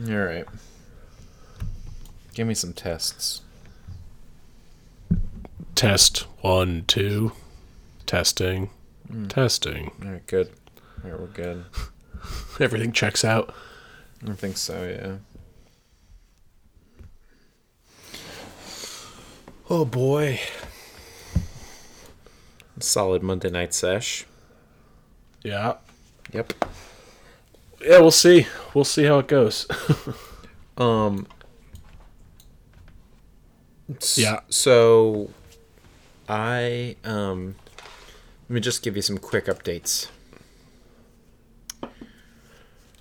All right. Give me some tests. Test one, two. Testing. Hmm. Testing. All right, good. All right, we're good. Everything checks out. I think so, yeah. Oh boy. Solid Monday night sesh. Yeah. Yep. Yeah, we'll see. We'll see how it goes. Um. Yeah. So, I um. Let me just give you some quick updates.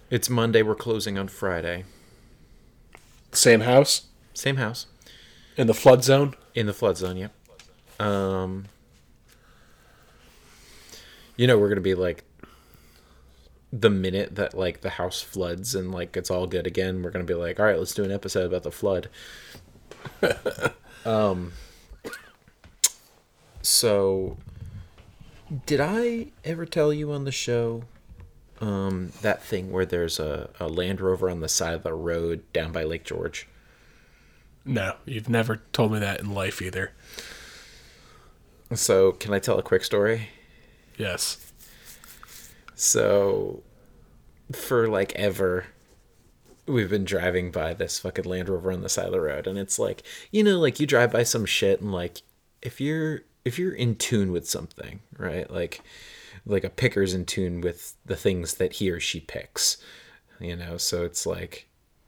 It's Monday. We're closing on Friday. Same house Same house in the flood zone. in the flood zone. Yep. Um. You know we're gonna be like. The minute that like the house floods and like it's all good again, we're gonna be like, all right, let's do an episode about the flood. um. So, did I ever tell you on the show um, that thing where there's a, a Land Rover on the side of the road down by Lake George? No, you've never told me that in life either. So, can I tell a quick story? Yes. So, for like ever, we've been driving by this fucking Land Rover on the side of the road, and it's like, you know, like you drive by some shit, and like, if you're if you're in tune with something, right? Like, like a picker's in tune with the things that he or she picks, you know. So it's like,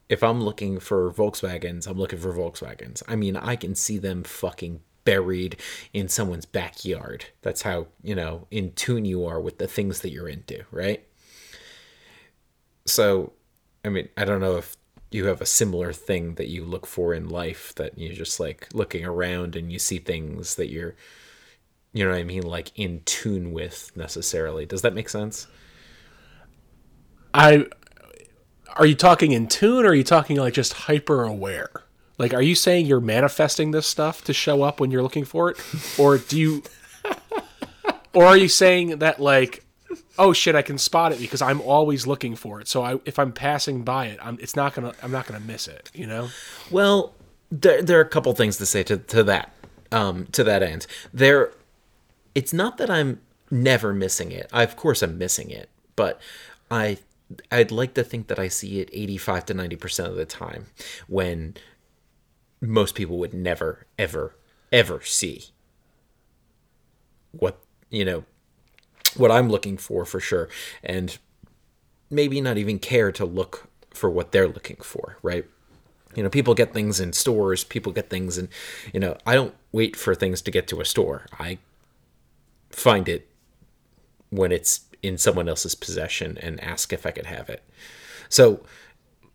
if I'm looking for Volkswagens, I'm looking for Volkswagens. I mean, I can see them fucking buried in someone's backyard. That's how, you know, in tune you are with the things that you're into, right? So, I mean, I don't know if you have a similar thing that you look for in life that you're just like looking around and you see things that you're, you know what I mean, like in tune with necessarily. Does that make sense? I are you talking in tune or are you talking like just hyper aware? Like are you saying you're manifesting this stuff to show up when you're looking for it? Or do you Or are you saying that like oh shit I can spot it because I'm always looking for it. So I if I'm passing by it, I'm it's not to I'm not to miss it, you know? Well, there, there are a couple things to say to, to that, um, to that end. There, it's not that I'm never missing it. I, of course, I'm missing it, but I, I'd like to think that I see it 85 to 90 percent of the time, when most people would never, ever, ever see what you know, what I'm looking for for sure, and maybe not even care to look for what they're looking for, right? You know, people get things in stores, people get things in, you know, I don't wait for things to get to a store. I find it when it's in someone else's possession and ask if I could have it. So,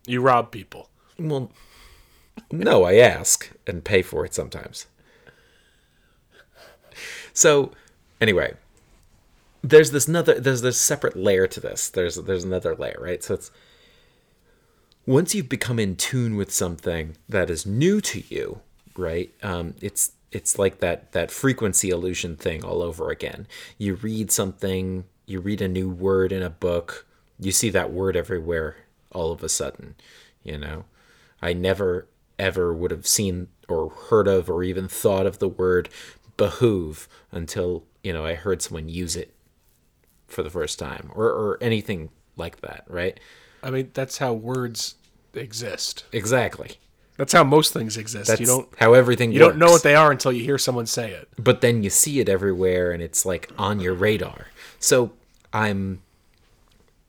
You rob people. well, no, I ask and pay for it sometimes. So, anyway, there's this another there's this separate layer to this. There's there's another layer, right? So it's once you've become in tune with something that is new to you, right? Um, it's it's like that that frequency illusion thing all over again. You read something, you read a new word in a book, you see that word everywhere all of a sudden, you know. I never ever would have seen or heard of or even thought of the word behoove until, you know, I heard someone use it for the first time or or anything like that, right? I mean, that's how words exist. Exactly. That's how most things exist. That's you don't how everything you don't know what they are until you hear someone say it. but then you see it everywhere and it's like on your radar. So I'm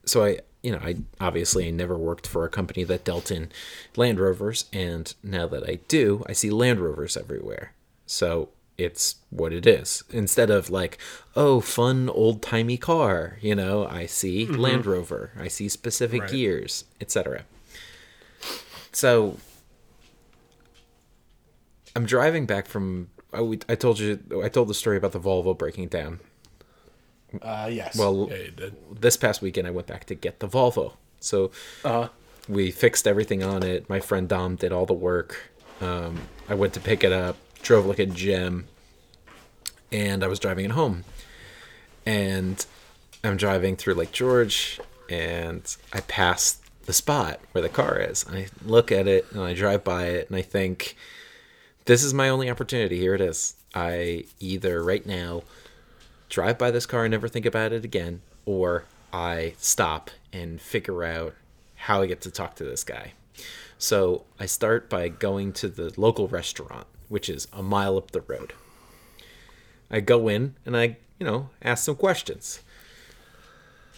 so I you know, I obviously never worked for a company that dealt in Land Rovers and now that I do, I see Land Rovers everywhere. So it's what it is. Instead of like, oh, fun old timey car, you know, I see Land Rover, I see specific Right. gears, etc. So I'm driving back from. I, we- I told you. I told the story about the Volvo breaking down. Uh, yes. Well- yeah. This past weekend, I went back to get the Volvo. So Uh, we fixed everything on it. My friend Dom did all the work. Um, I went to pick it up, drove like a gem, and I was driving it home. And I'm driving through Lake George, and I pass the spot where the car is. And I look at it and I drive by it and I think, this is my only opportunity. Here it is. I either right now drive by this car and never think about it again, or I stop and figure out how I get to talk to this guy. So I start by going to the local restaurant, which is a mile up the road. I go in and I, you know, ask some questions.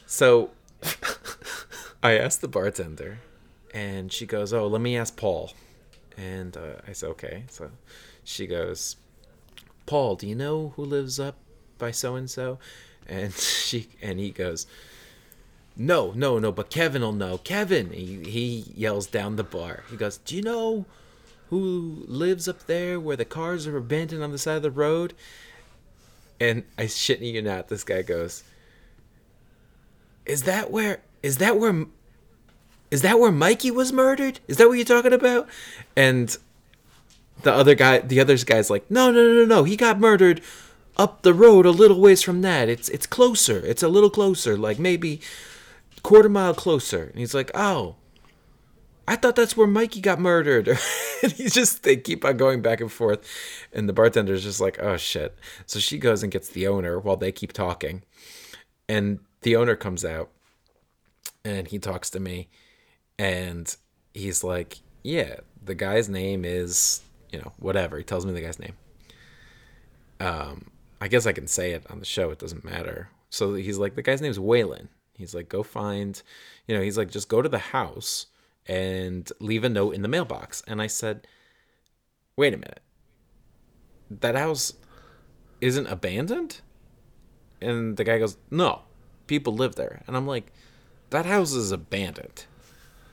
So I asked the bartender, and she goes, "Oh, let me ask Paul." And uh, I said, "Okay." So she goes, "Paul, do you know who lives up by so and so?" And she and he goes, "No, no, no, but Kevin will know. Kevin." He he yells down the bar. He goes, "Do you know who lives up there where the cars are abandoned on the side of the road?" And I shitting you not, this guy goes, "Is that where? Is that where? Is that where Mikey was murdered? Is that what you're talking about?" And the other guy, the other guy's like, "No, no, no, no, no. He got murdered up the road a little ways from that. It's it's closer. It's a little closer, like maybe quarter mile closer." And he's like, "Oh." I thought that's where Mikey got murdered. and he's just they keep on going back and forth. And the bartender's just like, oh shit. So she goes and gets the owner while they keep talking. And the owner comes out and he talks to me and he's like, Yeah, the guy's name is, you know, whatever. He tells me the guy's name. Um, I guess I can say it on the show, it doesn't matter. So he's like, the guy's name's Waylon. He's like, go find, you know, he's like, just go to the house and leave a note in the mailbox. And I said, wait a minute. That house isn't abandoned? And the guy goes, no, people live there. And I'm like, that house is abandoned.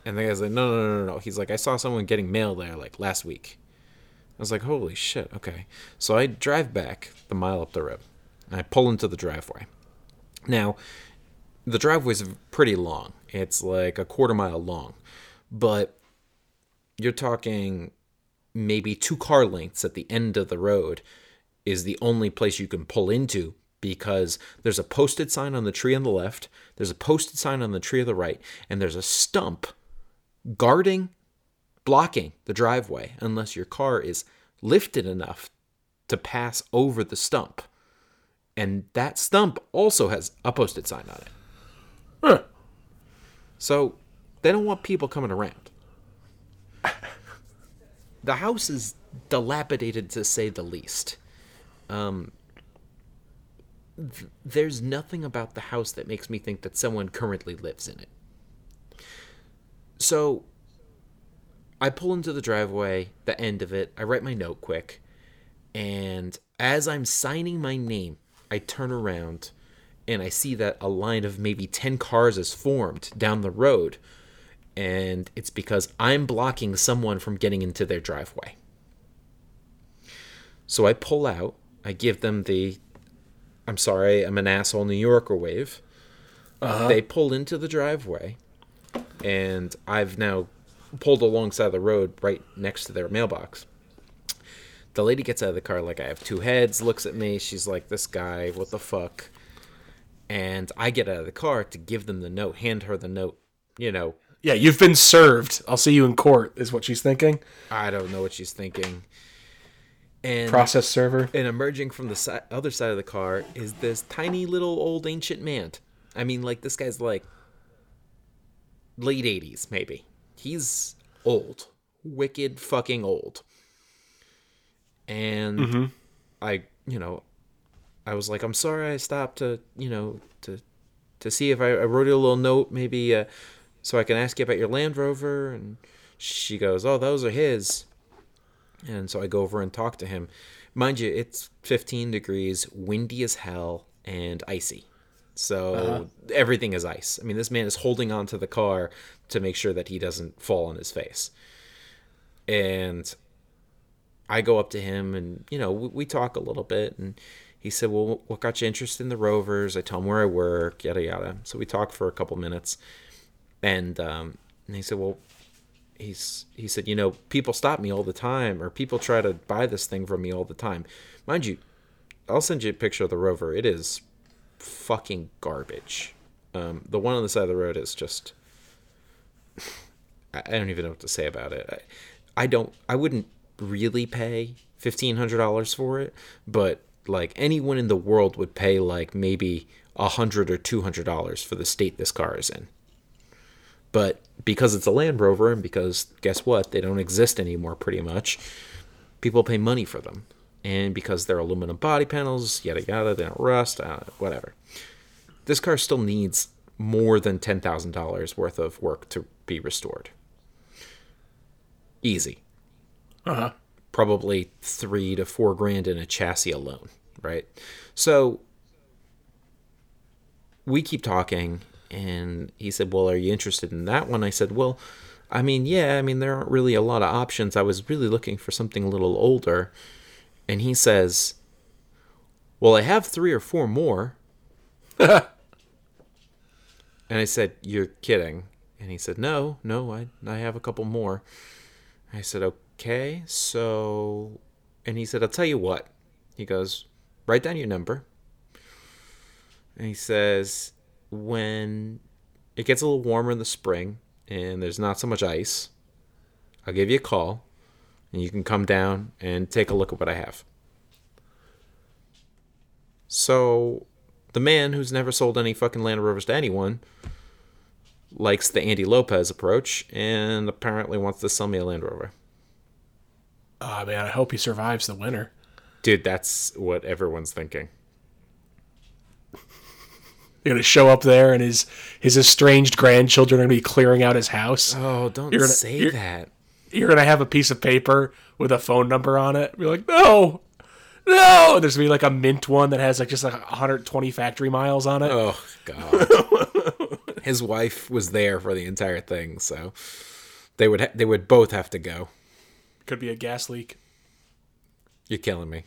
And the guy's like, no, no, no, no, no. He's like, I saw someone getting mail there like last week. I was like, holy shit, okay. So I drive back the mile up the road and I pull into the driveway. Now, the driveway's pretty long. It's like a quarter mile long but you're talking maybe two car lengths at the end of the road is the only place you can pull into because there's a posted sign on the tree on the left, there's a posted sign on the tree on the right, and there's a stump guarding, blocking the driveway unless your car is lifted enough to pass over the stump. And that stump also has a posted sign on it. Huh. So they don't want people coming around. the house is dilapidated to say the least. Um, th- there's nothing about the house that makes me think that someone currently lives in it. So I pull into the driveway, the end of it, I write my note quick, and as I'm signing my name, I turn around and I see that a line of maybe 10 cars is formed down the road and it's because I'm blocking someone from getting into their driveway. So I pull out, I give them the I'm sorry, I'm an asshole New Yorker wave. Uh-huh. They pull into the driveway, and I've now pulled alongside the road right next to their mailbox. The lady gets out of the car like I have two heads, looks at me, she's like, This guy, what the fuck? And I get out of the car to give them the note, hand her the note, you know, yeah, you've been served. I'll see you in court, is what she's thinking. I don't know what she's thinking. And Process server. and emerging from the si- other side of the car is this tiny little old ancient man. I mean, like this guy's like late eighties, maybe. He's old, wicked fucking old. And I, you know, I was like, I'm sorry, I stopped to, you know, to to see if I, I wrote you a little note, maybe. Uh, so I can ask you about your Land Rover. And she goes, Oh, those are his. And so I go over and talk to him. Mind you, it's 15 degrees, windy as hell, and icy. So uh-huh. everything is ice. I mean, this man is holding on to the car to make sure that he doesn't fall on his face. And I go up to him and, you know, we, we talk a little bit. And he said, Well, what got you interested in the Rovers? I tell him where I work, yada, yada. So we talk for a couple minutes and um, and he said, well, he's he said, you know, people stop me all the time, or people try to buy this thing from me all the time. Mind you, I'll send you a picture of the Rover. It is fucking garbage. Um, the one on the side of the road is just I don't even know what to say about it. I, I don't. I wouldn't really pay fifteen hundred dollars for it, but like anyone in the world would pay like maybe a hundred or two hundred dollars for the state this car is in. But because it's a Land Rover, and because guess what, they don't exist anymore, pretty much. People pay money for them, and because they're aluminum body panels, yada yada, they don't rust, uh, whatever. This car still needs more than ten thousand dollars worth of work to be restored. Easy. Uh huh. Probably three to four grand in a chassis alone, right? So we keep talking, and he said, Well, are you interested in that one? I said, Well, I mean, yeah, I mean, there aren't really a lot of options. I was really looking for something a little older. And he says, Well, I have three or four more. and I said, You're kidding. And he said, No, no, I, I have a couple more. I said, Okay, so. And he said, I'll tell you what. He goes, Write down your number. And he says, When it gets a little warmer in the spring and there's not so much ice, I'll give you a call and you can come down and take a look at what I have. So, the man who's never sold any fucking Land Rovers to anyone likes the Andy Lopez approach and apparently wants to sell me a Land Rover. Oh man, I hope he survives the winter. Dude, that's what everyone's thinking. You're gonna show up there, and his his estranged grandchildren are gonna be clearing out his house. Oh, don't You're gonna- say you're- that. You're gonna have a piece of paper with a phone number on it. Be like, no, no. And there's gonna be like a mint one that has like just like 120 factory miles on it. Oh god. His wife was there for the entire thing, so they would ha- they would both have to go. Could be a gas leak. You're killing me.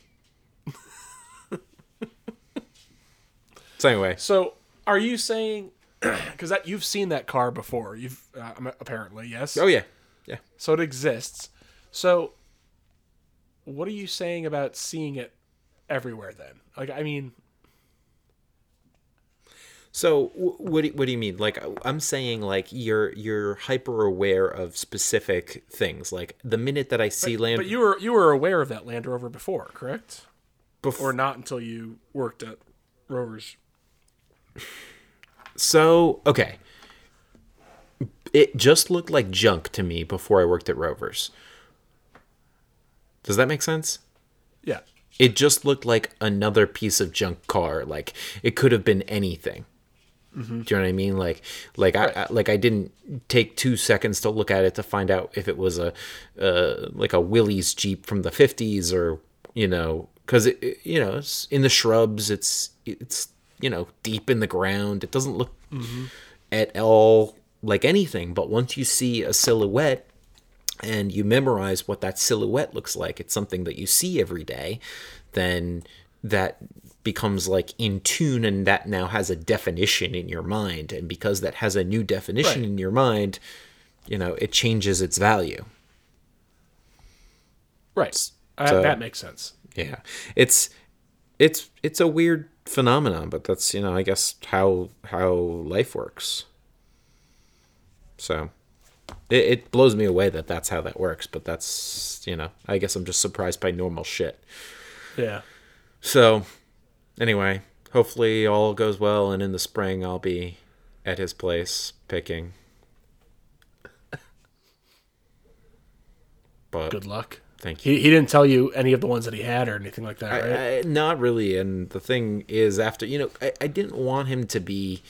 so anyway, So, are you saying? Because that you've seen that car before. You've uh, apparently yes. oh yeah, yeah. So it exists. So, what are you saying about seeing it everywhere then? Like, I mean, So what do, what do you mean? Like I'm saying, like you're you're hyper aware of specific things. Like the minute that I see land, but you were you were aware of that Land Rover before, correct? before, Or not until you worked at Rovers. So, okay. It just looked like junk to me before I worked at Rovers. Does that make sense? Yeah. It just looked like another piece of junk car. Like it could have been anything. Do you know what I mean? Like, like I, I like I didn't take two seconds to look at it to find out if it was a, uh, like a Willys Jeep from the fifties or you know, because it, it- you know, it's in the shrubs. It's it's you know deep in the ground. It doesn't look at all like anything. But once you see a silhouette and you memorize what that silhouette looks like, it's something that you see every day, then that becomes like in tune and that now has a definition in your mind. And because that has a new definition Right. in your mind, you know, it changes its value. Right. Uh, So- that makes sense. Yeah. It's it's it's a weird phenomenon, but that's, you know, I guess how how life works. So it, it blows me away that that's how that works, but that's, you know, I guess I'm just surprised by normal shit. Yeah. So, anyway, hopefully all goes well, and in the spring I'll be at his place picking. But Good luck. Thank you. He, he didn't tell you any of the ones that he had or anything like that, right? I, I, not really. And the thing is, after you know, I, I didn't want him to be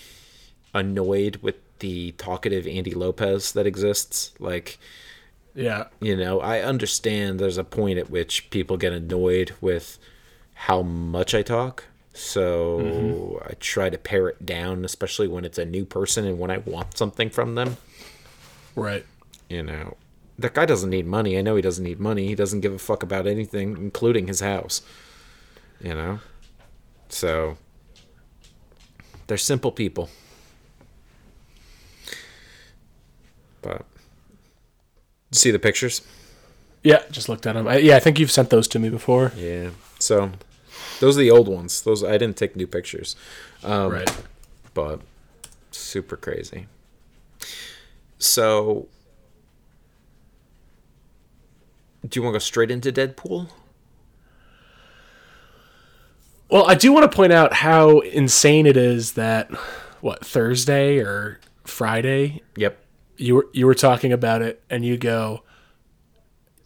annoyed with the talkative Andy Lopez that exists. Like, yeah. you know, I understand there's a point at which people get annoyed with how much I talk. So mm-hmm. I try to pare it down, especially when it's a new person and when I want something from them. Right. You know, that guy doesn't need money. I know he doesn't need money. He doesn't give a fuck about anything, including his house. You know? So they're simple people. But see the pictures? Yeah, just looked at them. I, yeah, I think you've sent those to me before. Yeah. So those are the old ones. Those I didn't take new pictures. Um, right. but super crazy. So, do you want to go straight into Deadpool? Well, I do want to point out how insane it is that what Thursday or Friday Yep. you were you were talking about it and you go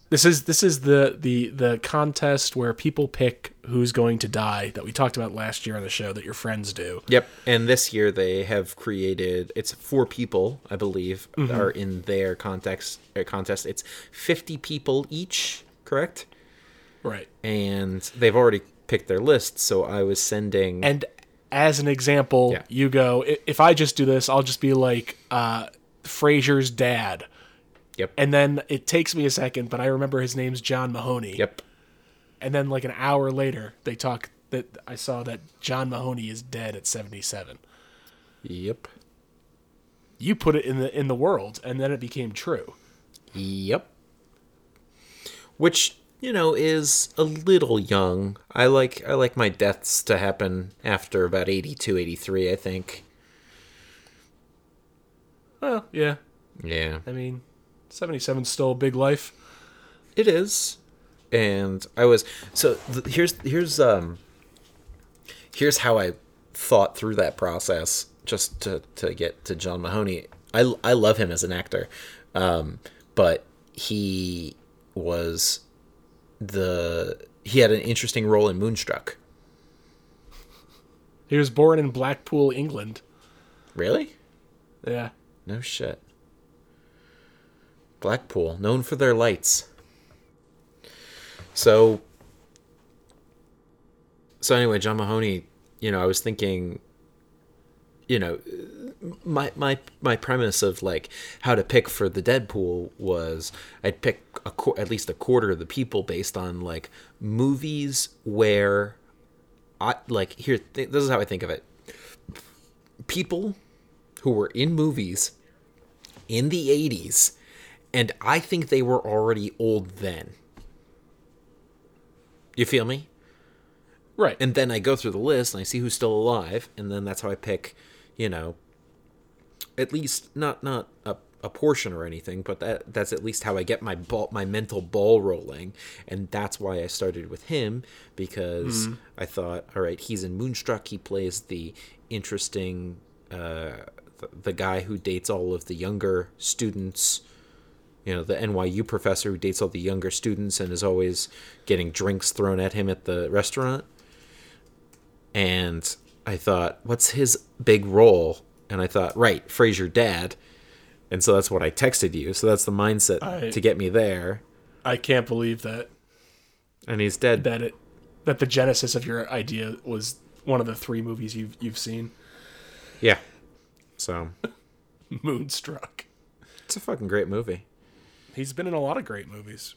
this is this is the the the contest where people pick who's going to die that we talked about last year on the show that your friends do. Yep. And this year they have created it's four people, I believe, are in their context uh, contest. It's 50 people each, correct? Right. And they've already picked their list, so I was sending And as an example, Yeah. you go if I just do this, I'll just be like uh Frasier's dad. Yep. And then it takes me a second, but I remember his name's John Mahoney. Yep. And then like an hour later, they talk that I saw that John Mahoney is dead at 77. Yep. You put it in the in the world and then it became true. Yep. Which, you know, is a little young. I like I like my deaths to happen after about 82, 83, I think. Well, yeah. Yeah. I mean, 77's still a big life. It is. And I was so th- here's here's um here's how I thought through that process just to to get to John Mahoney. I I love him as an actor. Um but he was the he had an interesting role in Moonstruck. He was born in Blackpool, England. Really? Yeah. No shit. Blackpool, known for their lights. So So anyway, John Mahoney, you know, I was thinking you know, my my my premise of like how to pick for the Deadpool was I'd pick a qu- at least a quarter of the people based on like movies where I like here th- this is how I think of it. People who were in movies in the 80s and I think they were already old then. You feel me? Right. And then I go through the list and I see who's still alive, and then that's how I pick, you know, at least not not a, a portion or anything, but that that's at least how I get my ball my mental ball rolling, and that's why I started with him because I thought, all right, he's in Moonstruck. He plays the interesting, uh, the, the guy who dates all of the younger students you know the NYU professor who dates all the younger students and is always getting drinks thrown at him at the restaurant. And I thought, what's his big role? And I thought, right, Frasier dad. And so that's what I texted you. So that's the mindset I- to get me there. I can't believe that And he's dead. that it that the genesis of your idea was one of the three movies you've you've seen. Yeah. So Moonstruck. it's a fucking great movie. He's been in a lot of great movies.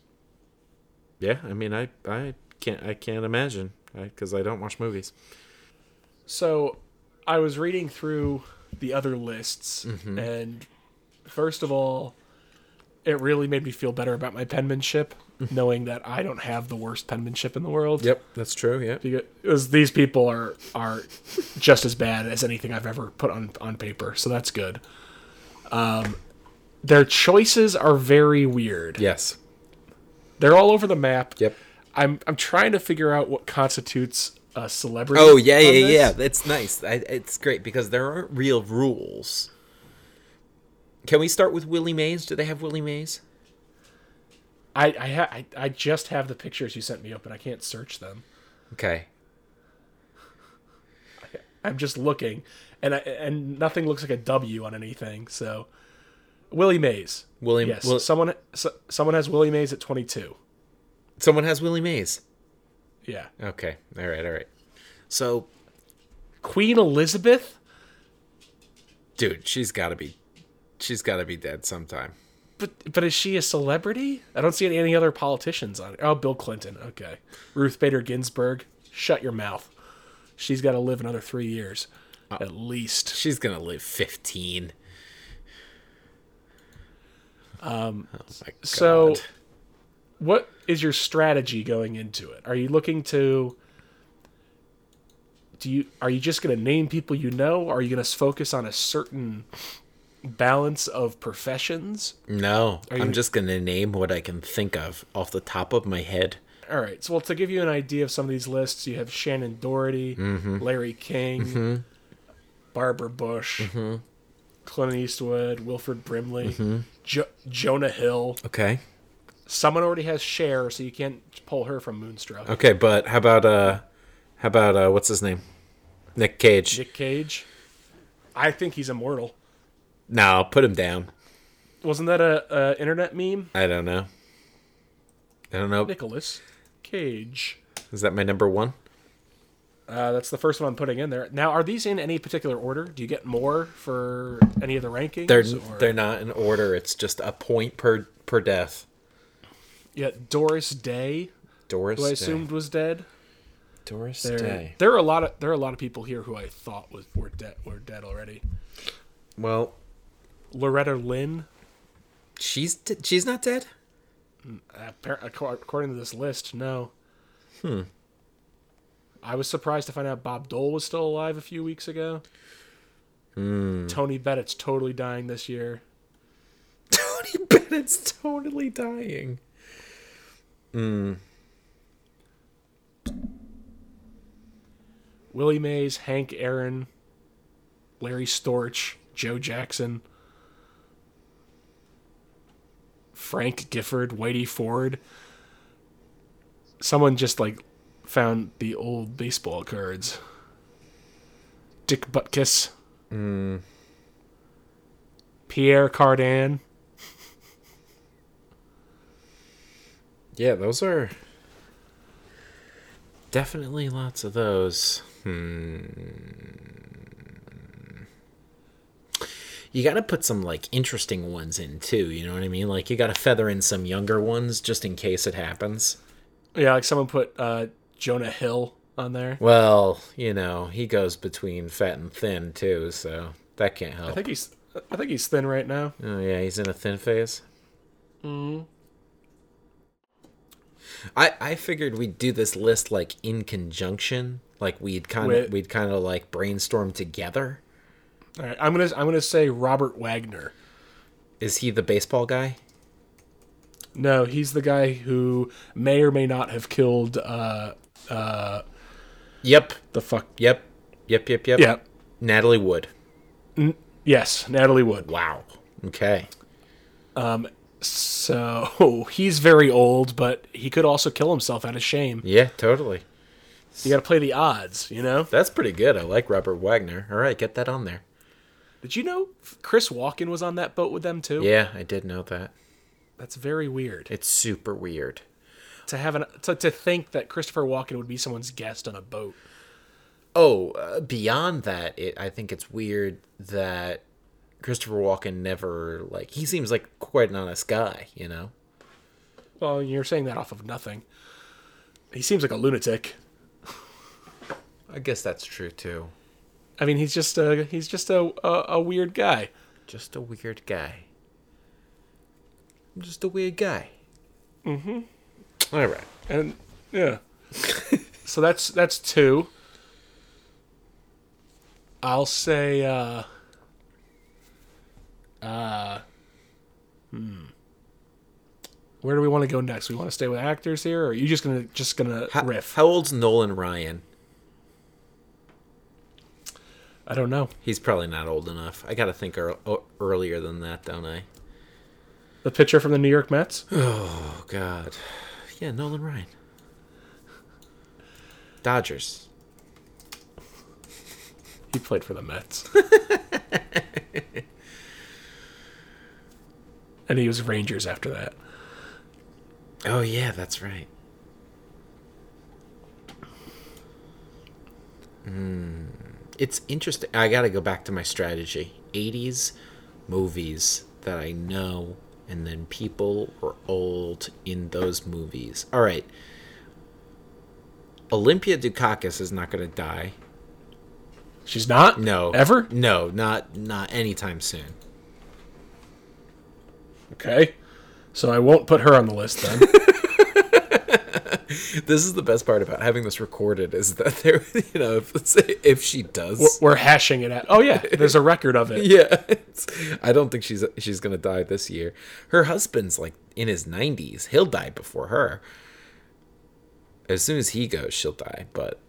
Yeah, I mean, I I can't I can't imagine because I don't watch movies. So, I was reading through the other lists, and first of all, it really made me feel better about my penmanship, knowing that I don't have the worst penmanship in the world. Yep, that's true. Yeah. Because these people are are just as bad as anything I've ever put on on paper, so that's good. Um, their choices are very weird. Yes. They're all over the map. Yep. I'm I'm trying to figure out what constitutes a celebrity. Oh yeah, yeah, this. yeah. It's nice. I, it's great because there aren't real rules. Can we start with Willie Mays? Do they have Willie Mays? I I, ha- I I just have the pictures you sent me up, and I can't search them. Okay. I'm just looking, and I, and nothing looks like a W on anything. So, Willie Mays. William. Yes, Will, someone so, someone has Willie Mays at 22. someone has Willie Mays. Yeah, Okay. All right. All right. So, Queen Elizabeth. dude, she's got to be, she's got to be dead sometime. But but is she a celebrity? I don't see any, any other politicians on it. Oh, Bill Clinton. Okay, Ruth Bader Ginsburg. Shut your mouth. She's got to live another three years, uh, at least. She's gonna live fifteen. Um. Oh. So, what is your strategy going into it? Are you looking to do you are you just going to name people you know? Are you going to focus on a certain balance of professions. No, I'm just gonna name what I can think of off the top of my head. All right. So, well, to give you an idea of some of these lists, you have Shannen Doherty, Mm-hmm. Larry King, Barbara Bush, Mm-hmm. Clint Eastwood, Wilford Brimley, jo- Jonah Hill. Okay. Someone already has Cher, so you can't pull her from Moonstruck. Okay, but how about uh, how about uh, what's his name? Nick Cage. Nick Cage. I think he's immortal. No, put him down. Wasn't that a, a internet meme? I don't know. I don't know. Nicholas Cage. Is that my number one? Uh, that's the first one I'm putting in there. Now, are these in any particular order? Do you get more for any of the rankings? They're or- they're not in order. It's just a point per per death. yeah, Doris Day, Doris who I Day. assumed was dead. Doris There, Day. there are a lot of there are a lot of people here who I thought was were dead were dead already. Well, Loretta Lynn, she's d- she's not dead. according to this list, no. Hmm. I was surprised to find out Bob Dole was still alive a few weeks ago. Hmm. Tony Bennett's totally dying this year. Tony Bennett's totally dying. Hmm. Willie Mays, Hank Aaron, Larry Storch, Joe Jackson, Frank Gifford, Whitey Ford. Someone just like found the old baseball cards. Dick Butkus. Pierre Cardin. Yeah, those are definitely lots of those. Hmm. You got to put some like interesting ones in too. You know what I mean? Like you got to feather in some younger ones just in case it happens. Yeah, like someone put uh, Jonah Hill on there. Well, you know, he goes between fat and thin too, so that can't help. I think he's I think he's thin right now. Oh yeah, he's in a thin phase. I I figured we'd do this list like in conjunction, like we'd kind of we'd kind of like brainstorm together. All right, I'm gonna I'm gonna say Robert Wagner. Is he the baseball guy? No, he's the guy who may or may not have killed uh uh Yep, the fuck yep, yep, yep, yep. yeah Natalie Wood. yes Natalie Wood. Wow. Okay. Um. So he's very old, but he could also kill himself out of shame. Yeah, totally. You got to play the odds, you know. That's pretty good. I like Robert Wagner. All right, get that on there. Did you know Chris Walken was on that boat with them too? Yeah, I did know that. That's very weird It's super weird. To have an to, to think that Christopher Walken would be someone's guest on a boat. Oh, uh, beyond that, it I think it's weird that Christopher Walken never like he seems like quite an honest guy, you know. Well, you're saying that off of nothing. He seems like a lunatic. I guess that's true too. I mean, he's just a he's just a a, a weird guy. Just a weird guy. I'm just a weird guy. Mm-hmm. All right. And yeah. so that's that's two. I'll say uh uh hmm. Where do we want to go next? We want to stay with actors here, or are you just gonna just gonna How, riff? how old's Nolan Ryan? I don't know. He's probably not old enough. I got to think ear- earlier than that, don't I? The pitcher from the New York Mets. Oh God. Yeah, Nolan Ryan. Dodgers. He played for the Mets. and he was Rangers after that. Oh yeah, that's right. Hmm. It's interesting. I got to go back to my strategy. 80s movies that I know and then people were old in those movies. All right. Olympia Dukakis is not going to die. She's not? No. Ever? No, not not anytime soon. Okay. So I won't put her on the list then. this is the best part about having this recorded is that there, you know, if if she does, We're hashing it out. Oh yeah, there's a record of it. yeah, I don't think she's she's gonna die this year. Her husband's like in his nineties. He'll die before her. As soon as he goes, she'll die. But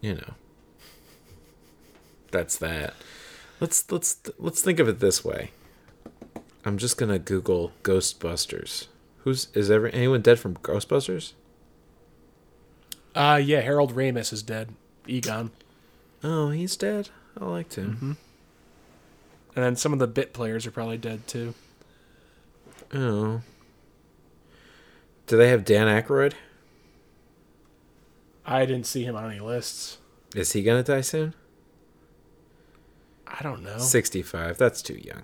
you know, that's that. Let's let's let's think of it this way. I'm just gonna Google Ghostbusters. Who's is ever anyone dead from Ghostbusters? Uh yeah, Harold Ramis is dead. Egon. Oh, he's dead. I liked him. And then some of the bit players are probably dead too. Oh. Do they have Dan Aykroyd? I didn't see him on any lists. Is he gonna die soon? I don't know. 65. That's too young.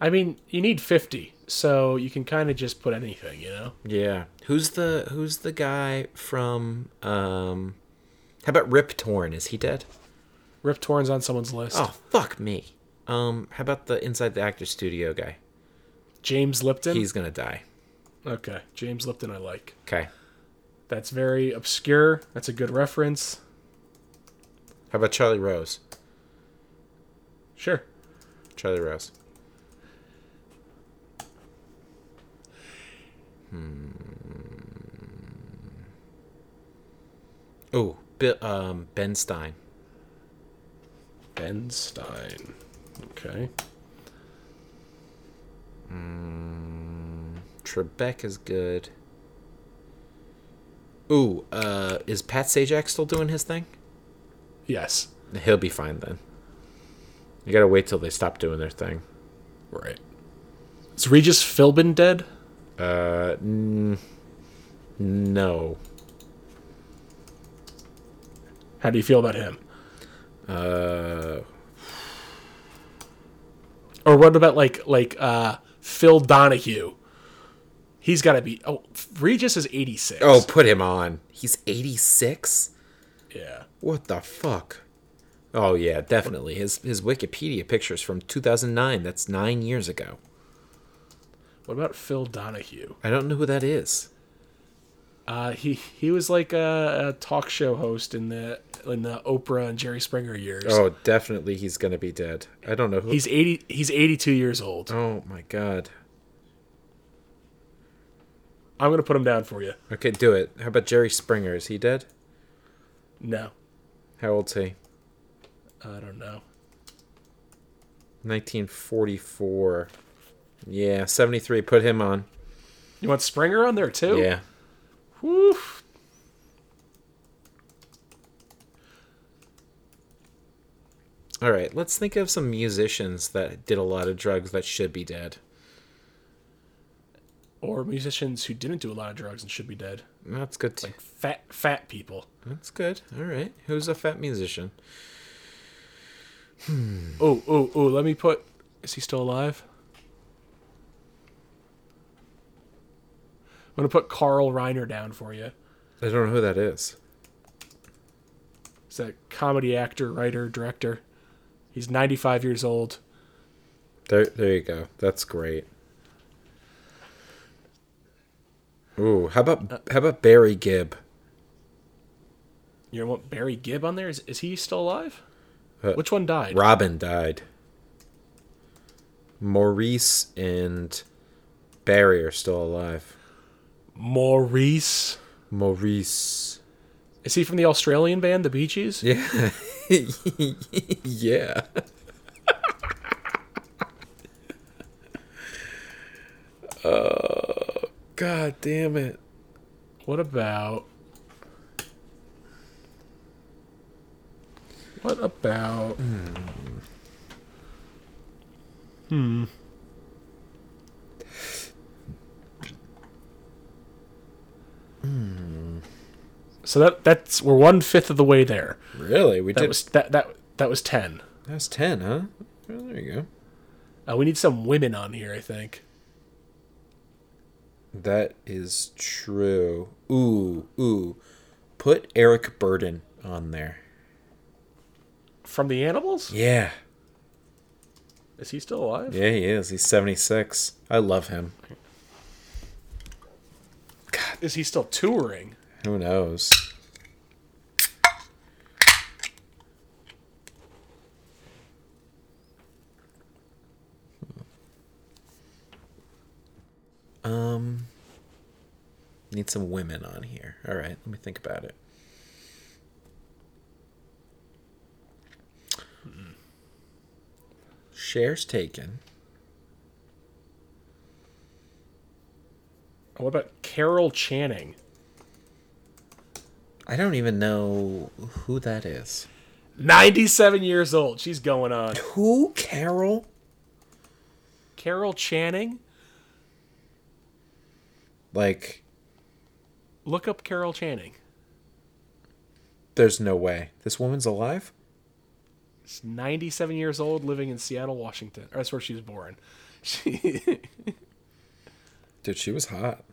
I mean, you need 50, so you can kind of just put anything, you know? Yeah. Who's the Who's the guy from? Um, how about Rip Torn? Is he dead? Rip Torn's on someone's list. Oh fuck me. Um, how about the Inside the Actor Studio guy? James Lipton? He's gonna die. Okay, James Lipton I like. Okay. That's very obscure. That's a good reference. How about Charlie Rose? Sure. Charlie Rose. Hmm. Oh, um, Ben Stein. Ben Stein. Okay. Trebek is good. Ooh, uh, is Pat Sajak still doing his thing? Yes. He'll be fine then. You gotta wait till they stop doing their thing. Right. Is Regis Philbin dead? Uh, n- no. How do you feel about him? Uh, Or what about like like uh Phil Donahue? He's got to be. Oh, Regis is 86. oh, put him on. He's 86? yeah. What the fuck? Oh yeah, definitely. His his Wikipedia pictures from 2009. That's 9 years ago. What about Phil Donahue? I don't know who that is. Uh, he he was like a, a talk show host in the in the Oprah and Jerry Springer years. Oh, definitely he's going to be dead. I don't know who He's 80 he's 82 years old. Oh my god. I'm going to put him down for you. Okay, do it. How about Jerry Springer? Is he dead? No. How old's he? I don't know. 1944. Yeah, 73. Put him on. You want Springer on there too? Yeah. Whew. All right, let's think of some musicians that did a lot of drugs that should be dead. Or musicians who didn't do a lot of drugs and should be dead. That's good. Too. Fat fat people. That's good. All right. Who's a fat musician? Hmm. Oh, oh, oh, let me put Is he still alive? I'm to put Carl Reiner down for you. I don't know who that is. He's a comedy actor, writer, director. He's 95 years old. There, there you go. That's great. Ooh, how about how about Barry Gibb? You want Barry Gibb on there? Is, is he still alive? Uh, Which one died? Robin died. Maurice and Barry are still alive. Maurice. Maurice. Is he from the Australian band, the Bee Gees? Yeah. yeah. oh, God damn it. What about. What about. Hmm. So that that's we're one fifth of the way there. Really? We That did. was that that that was ten. That's 10, huh? Well, there you go. Uh, we need some women on here, I think. That is true. Ooh, ooh. Put Eric Burdon on there. From the animals? Yeah. Is he still alive? Yeah, he is. He's 76. I love him. Is he still touring? Who knows? Um, need some women on here. All right, let me think about it. Cher's taken. What about Carol Channing? I don't even know who that is. 97 years old. She's going on. Who? Carol? Carol Channing? Like, Look up Carol Channing. there's no way. This woman's alive? She's 97 years old, living in Seattle, Washington. That's where she was born. She, Dude, she was hot.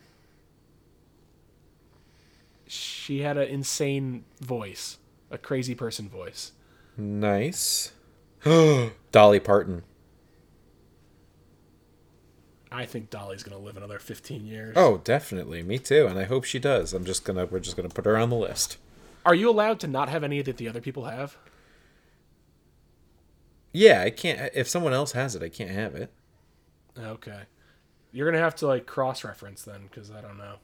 She had an insane voice, a crazy person voice. Nice. Dolly Parton. I think Dolly's gonna live another 15 years. Oh, definitely. Me too. And I hope she does. I'm just gonna we're just gonna put her on the list. Are you allowed to not have any that the other people have? Yeah, I can't if someone else has it, I can't have it. Okay. You're gonna have to like cross-reference then, because I don't know.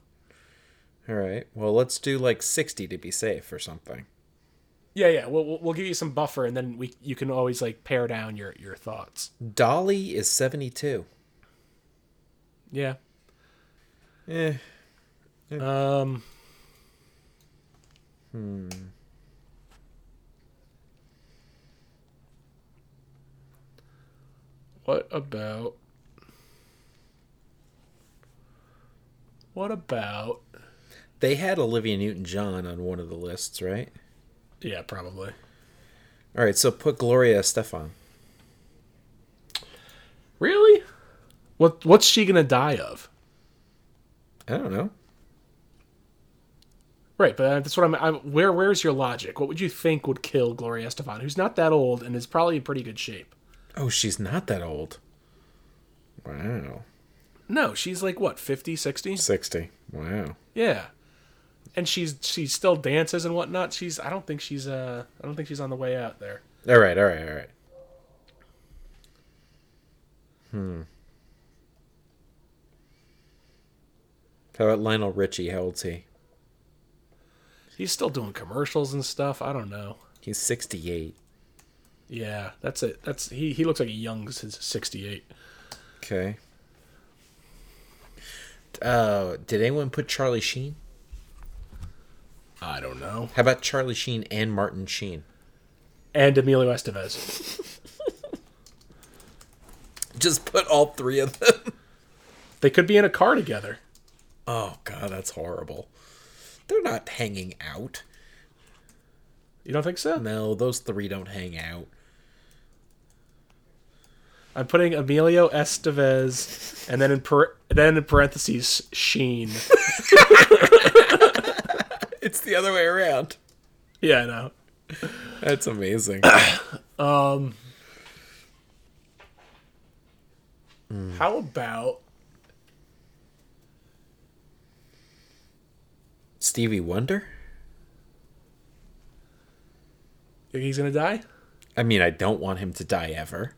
Alright. Well let's do like sixty to be safe or something. Yeah, yeah. We'll we'll- give you some buffer, and then we you can always like pare down your your thoughts. Dolly is seventy two. Yeah. Eh. Um. Hmm. What about? What about? They had Olivia Newton John on one of the lists, right? Yeah, probably. Alright, so put Gloria Estefan. Really? What What's she gonna die of? I don't know. Right, but uh, that's what I'm, I'm. Where Where's your logic? What would you think would kill Gloria Estefan, who's not that old and is probably in pretty good shape? Oh, she's not that old. Wow. No, she's like what, 50, 60? Sixty. Wow. Yeah. And she's she still dances and whatnot. She's I don't think she's uh I don't think she's on the way out there. Alright, alright, alright. Hmm. How about Lionel Richie? How old's he? He's still doing commercials and stuff. I don't know. He's 68. Yeah, that's it. That's he. He looks like a young s- sixty-eight. Okay. Uh, did anyone put Charlie Sheen? I don't know. How about Charlie Sheen and Martin Sheen? And Emilio Estevez. Just put all three of them. They could be in a car together. Oh god, that's horrible. They're not hanging out. You don't think so? No, those three don't hang out. I'm putting Emilio Estevez, and then in par- then in parentheses Sheen. It's the other way around. Yeah, I know. That's amazing. Um, how about Stevie Wonder? think he's gonna die? I mean, I don't want him to die ever.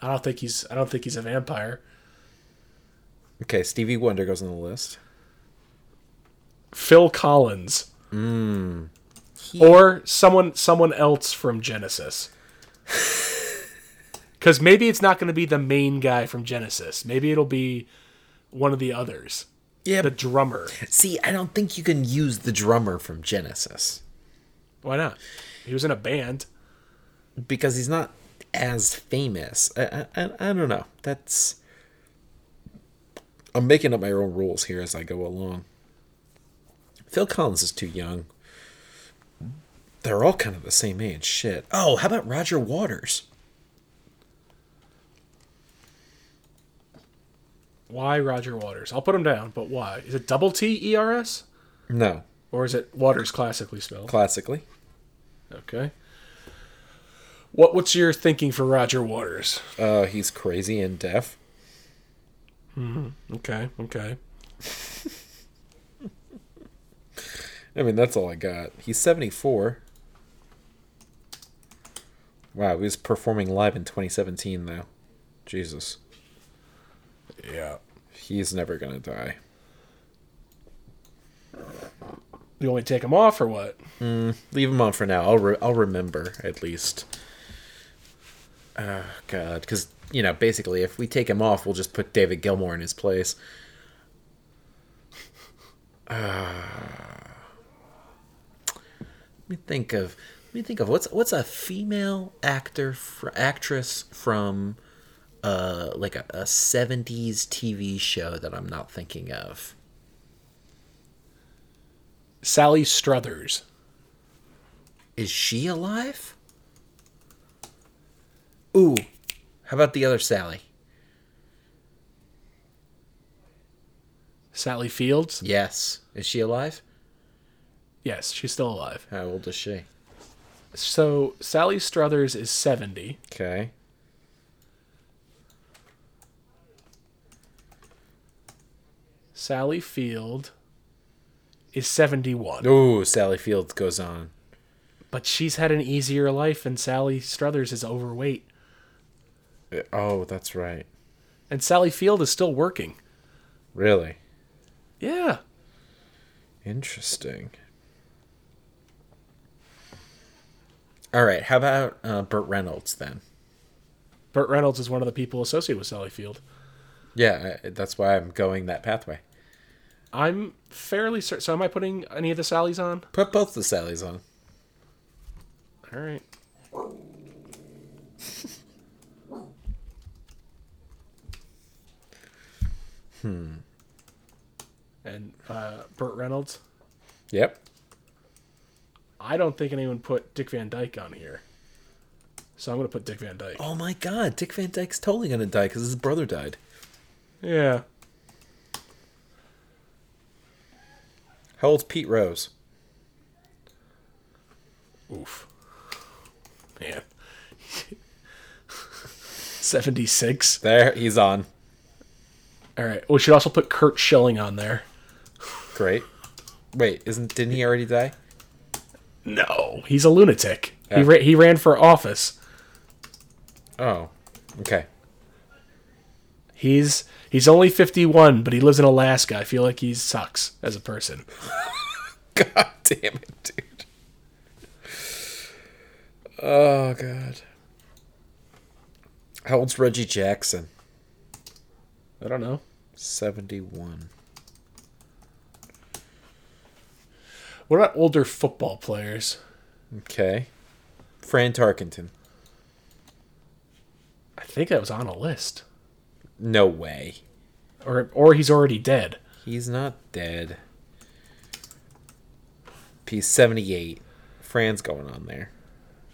I don't think he's. I don't think he's a vampire. Okay, Stevie Wonder goes on the list. Phil Collins. Hmm. Or someone someone else from Genesis. Cuz maybe it's not going to be the main guy from Genesis. Maybe it'll be one of the others. Yeah, The drummer. see, I don't think you can use the drummer from Genesis Why not? He was in a band. because he's not as famous. I, I, I don't know. That's. I'm making up my own rules here as I go along. Phil Collins is too young. They're all kind of the same age. Shit. Oh, how about Roger Waters? Why Roger Waters? I'll put him down, but why? Is it double T E R S No, or is it Waters classically spelled? classically. Okay. What what's your thinking for Roger Waters? Uh, he's crazy and deaf. Mhm. Okay, okay. I mean, that's all I got. He's 74. Wow, he was performing live in 2017, though. Jesus. Yeah. He's never gonna die. You want me to take him off or what? Leave him on for now. I'll re- I'll remember at least. Oh God, because you know, basically, if we take him off, we'll just put David Gilmour in his place. Uh, let me think of. Let me think of what's what's a female actor fr- actress from, uh, like a, a '70s TV show that I'm not thinking of. Sally Struthers. Is she alive? Ooh, how about the other Sally? Sally Fields? Yes. Is she alive? Yes, she's still alive. How old is she? So Sally Struthers is 70. Okay. Sally Field is 71. Ooh, Sally Field goes on. But she's had an easier life, and Sally Struthers is overweight. Uh, oh, that's right. And Sally Field is still working. Really? Yeah. Interesting. All right, how about uh, Burt Reynolds then? Burt Reynolds is one of the people associated with Sally Field. Yeah, that's why I'm going that pathway. I'm fairly certain. So, am I putting any of the Sallys on? Put both the Sallys on. All right. hmm. And uh, Burt Reynolds. Yep. I don't think anyone put Dick Van Dyke on here. So I'm going to put Dick Van Dyke. Oh my God, Dick Van Dyke's totally gonna die because his brother died. Yeah. How old's Pete Rose? Oof. Man. 76. There, he's on. All right. We should also put Curt Schilling on there. Great. Wait, isn't didn't he already die? No, he's a lunatic. He ra- he ran for office. Oh, okay. He's he's only 51, but he lives in Alaska. I feel like he sucks as a person. God damn it, dude. Oh god. How old's Reggie Jackson? I don't know. Seventy-one. What about older football players? Okay. Fran Tarkenton. I think that was on a list. No way. Or or he's already dead. He's not dead. He's seventy-eight. Fran's going on there.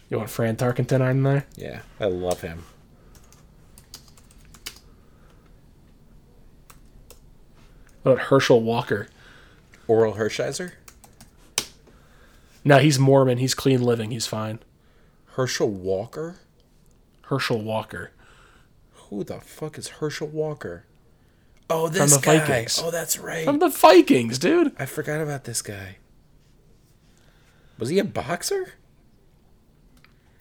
You want Fran Tarkenton on there? Yeah, I love him. What about Herschel Walker? Orel Hershiser? No, he's Mormon. He's clean living. He's fine. Herschel Walker? Herschel Walker. Who the fuck is Herschel Walker? Oh, From this the guy. Vikings. Oh, that's right. From the Vikings, dude. I forgot about this guy. Was he a boxer?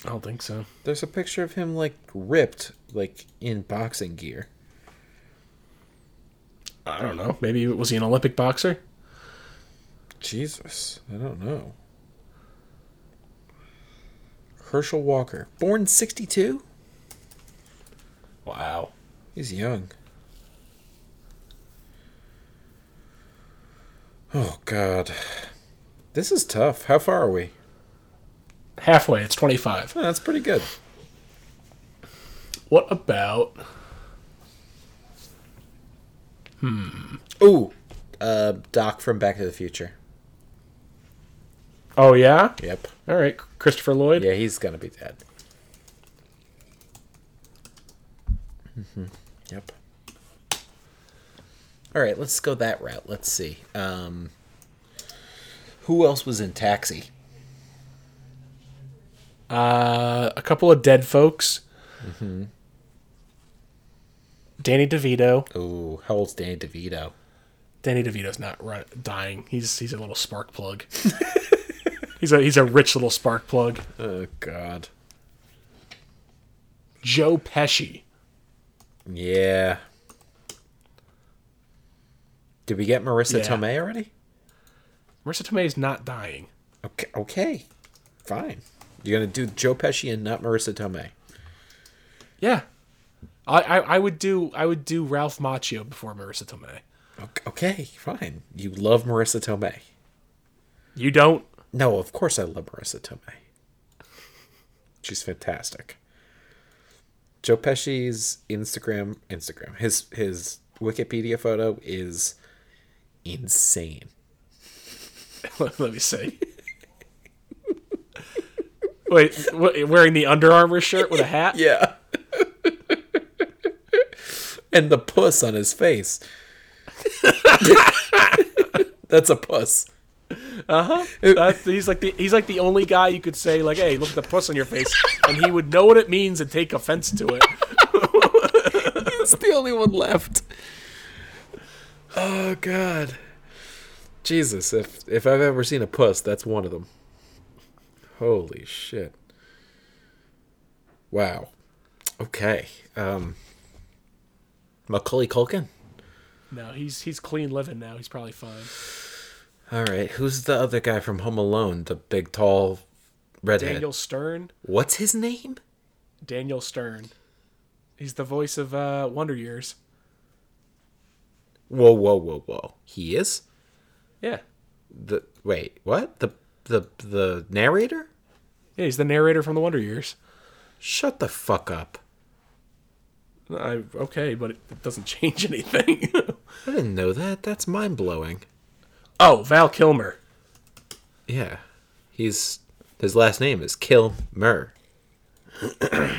I don't think so. There's a picture of him like ripped, like in boxing gear. I don't know. Maybe was he an Olympic boxer? Jesus, I don't know. Herschel Walker, born '62. Wow. He's young. Oh God, this is tough. How far are we? Halfway. It's 25. Oh, that's pretty good. What about Hmm. Ooh, uh, Doc from Back to the Future. Oh yeah? Yep. All right, Christopher Lloyd. Yeah, he's gonna be dead. hmm Yep. All right, let's go that route. Let's see. Um, who else was in Taxi? Uh, a couple of dead folks. Mhm. Danny DeVito, Ooh, how old's Danny DeVito? Danny DeVito's not run, dying. He's he's a little spark plug. he's a he's a rich little spark plug. Oh God. Joe Pesci. Yeah. Did we get Marisa Yeah. Tomei already? Marisa Tomei is not dying. Okay. Okay. Fine. You're gonna do Joe Pesci and not Marisa Tomei. Yeah. I, I, I would do I would do Ralph Macchio before Marisa Tomei. Ok- Okay. Fine. You love Marisa Tomei. You don't? No, of course I love Marisa Tomei. She's fantastic. Joe Pesci's Instagram Instagram his his Wikipedia photo is insane. Let me see. Wait, wearing the Under Armour shirt with a hat? Yeah. and the puss on his face. That's a puss. That's, he's like the he's like the only guy you could say like, "Hey, look at the puss on your face," and he would know what it means and take offense to it. he's the only one left. Oh god. Jesus, if if I've ever seen a puss, that's one of them. Holy shit. Wow. Okay. Um Macaulay Culkin. No, he's he's clean living now. He's probably fine. All right, who's the other guy from Home Alone? The big, tall, redhead. Daniel Stern. What's his name? Daniel Stern. He's the voice of uh, Wonder Years. Whoa, whoa, whoa, whoa! He is Yeah. the wait. What the the the narrator? Yeah, he's the narrator from the Wonder Years. Shut the fuck up! I, okay, but it, it doesn't change anything. I didn't know that. That's mind blowing. Oh, Val Kilmer. Yeah, he's his last name is Kilmer. uh,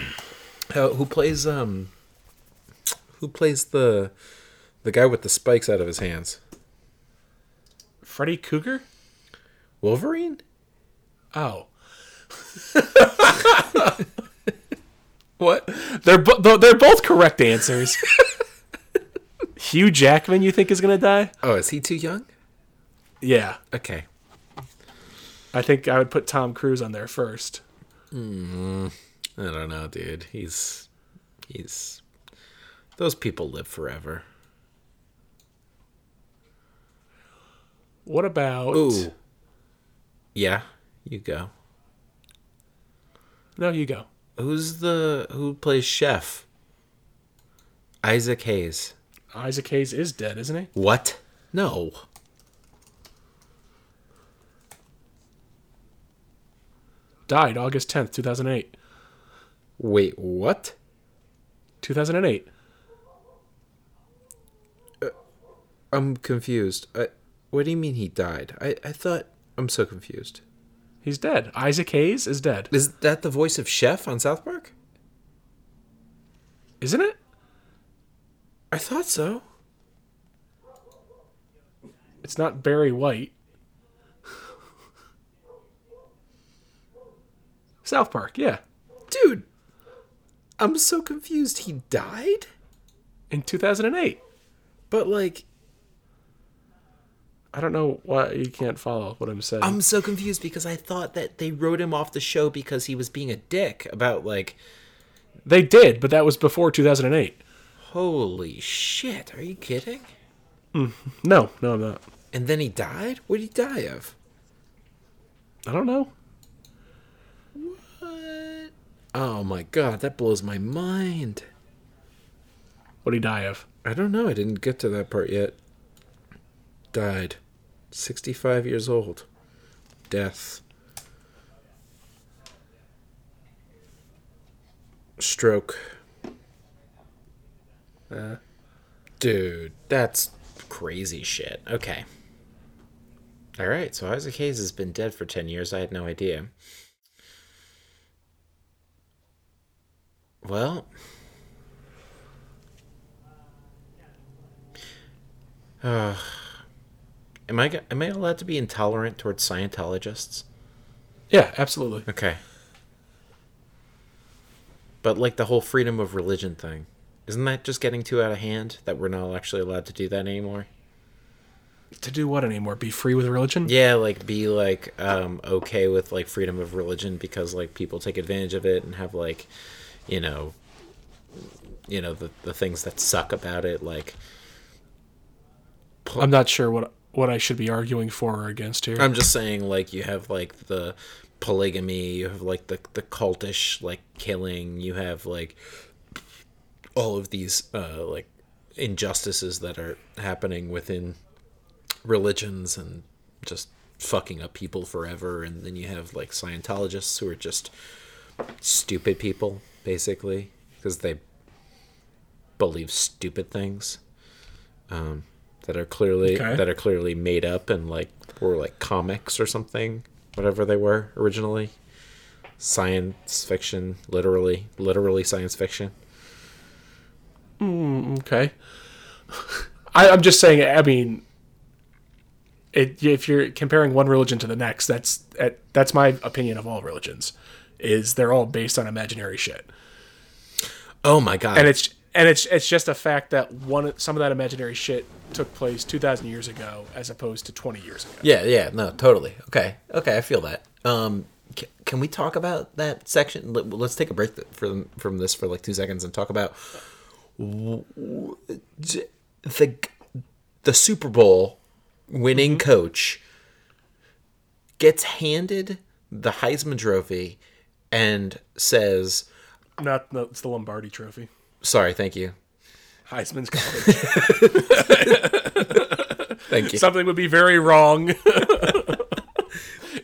who plays um? Who plays the the guy with the spikes out of his hands? Freddy Krueger? Wolverine? Oh. What? They're bo- they're both correct answers. Hugh Jackman, you think is gonna die? Oh, is he too young? Yeah, Okay. I think I would put Tom Cruise on there first. Mm-hmm. I don't know, dude. He's he's those people live forever. What about? Ooh. Yeah, you go. No, you go. Who's the who plays chef? Isaac Hayes. Isaac Hayes is dead, isn't he? What? No. Died August tenth, two thousand eight. Wait, what? Two thousand and eight. Uh, I'm confused. I, what do you mean he died? I, I thought I'm so confused. He's dead. Isaac Hayes is dead, Is that the voice of Chef on South Park? isn't it? I thought so. It's not Barry White. South Park, yeah. Dude, I'm so confused. He died? In 2008. But like I don't know why you can't follow what I'm saying. I'm so confused because I thought that they wrote him off the show because he was being a dick about like they did, but that was before 2008. holy shit, are you kidding? Mm, no, no, I'm not. And then he died? What did he die of? I don't know. Oh my god, that blows my mind. What did he die of? I don't know, I didn't get to that part yet. Died. 65 years old. Death. Stroke. Uh, Dude, that's crazy shit. Okay. All right, so Isaac Hayes has been dead for 10 years. I had no idea. Well, uh, am I am I allowed to be intolerant towards Scientologists? yeah, absolutely. Okay. But like the whole freedom of religion thing, isn't that just getting too out of hand that we're not actually allowed to do that anymore? To do what anymore? Be free with religion? Yeah, like be like um okay with like freedom of religion because like people take advantage of it and have like you know you know the the things that suck about it like I'm not sure what what I should be arguing for or against here. I'm just saying like you have like the polygamy, you have like the the cultish like killing, you have like all of these uh like injustices that are happening within religions and just fucking up people forever and then you have like Scientologists who are just stupid people basically because they believe stupid things um that are clearly Okay. that are clearly made up and like were like comics or something whatever they were originally science fiction literally literally science fiction Okay. I, I'm just saying. I mean, it, if you're comparing one religion to the next, that's that, that's my opinion of all religions. Is they're all based on imaginary shit, oh my god and it's and it's it's just a fact that one some of that imaginary shit took place 2,000 years ago as opposed to 20 years ago. Yeah, yeah, no, totally. Okay, okay, I feel that. Um, c- can we talk about that section? Let- Let's take a break th- from from this for like two seconds and talk about w- w- j- the the Super Bowl winning coach gets handed the Heisman Trophy and says, Not no, it's the Lombardi Trophy. "Sorry, thank you, Heisman's College. thank you." Something would be very wrong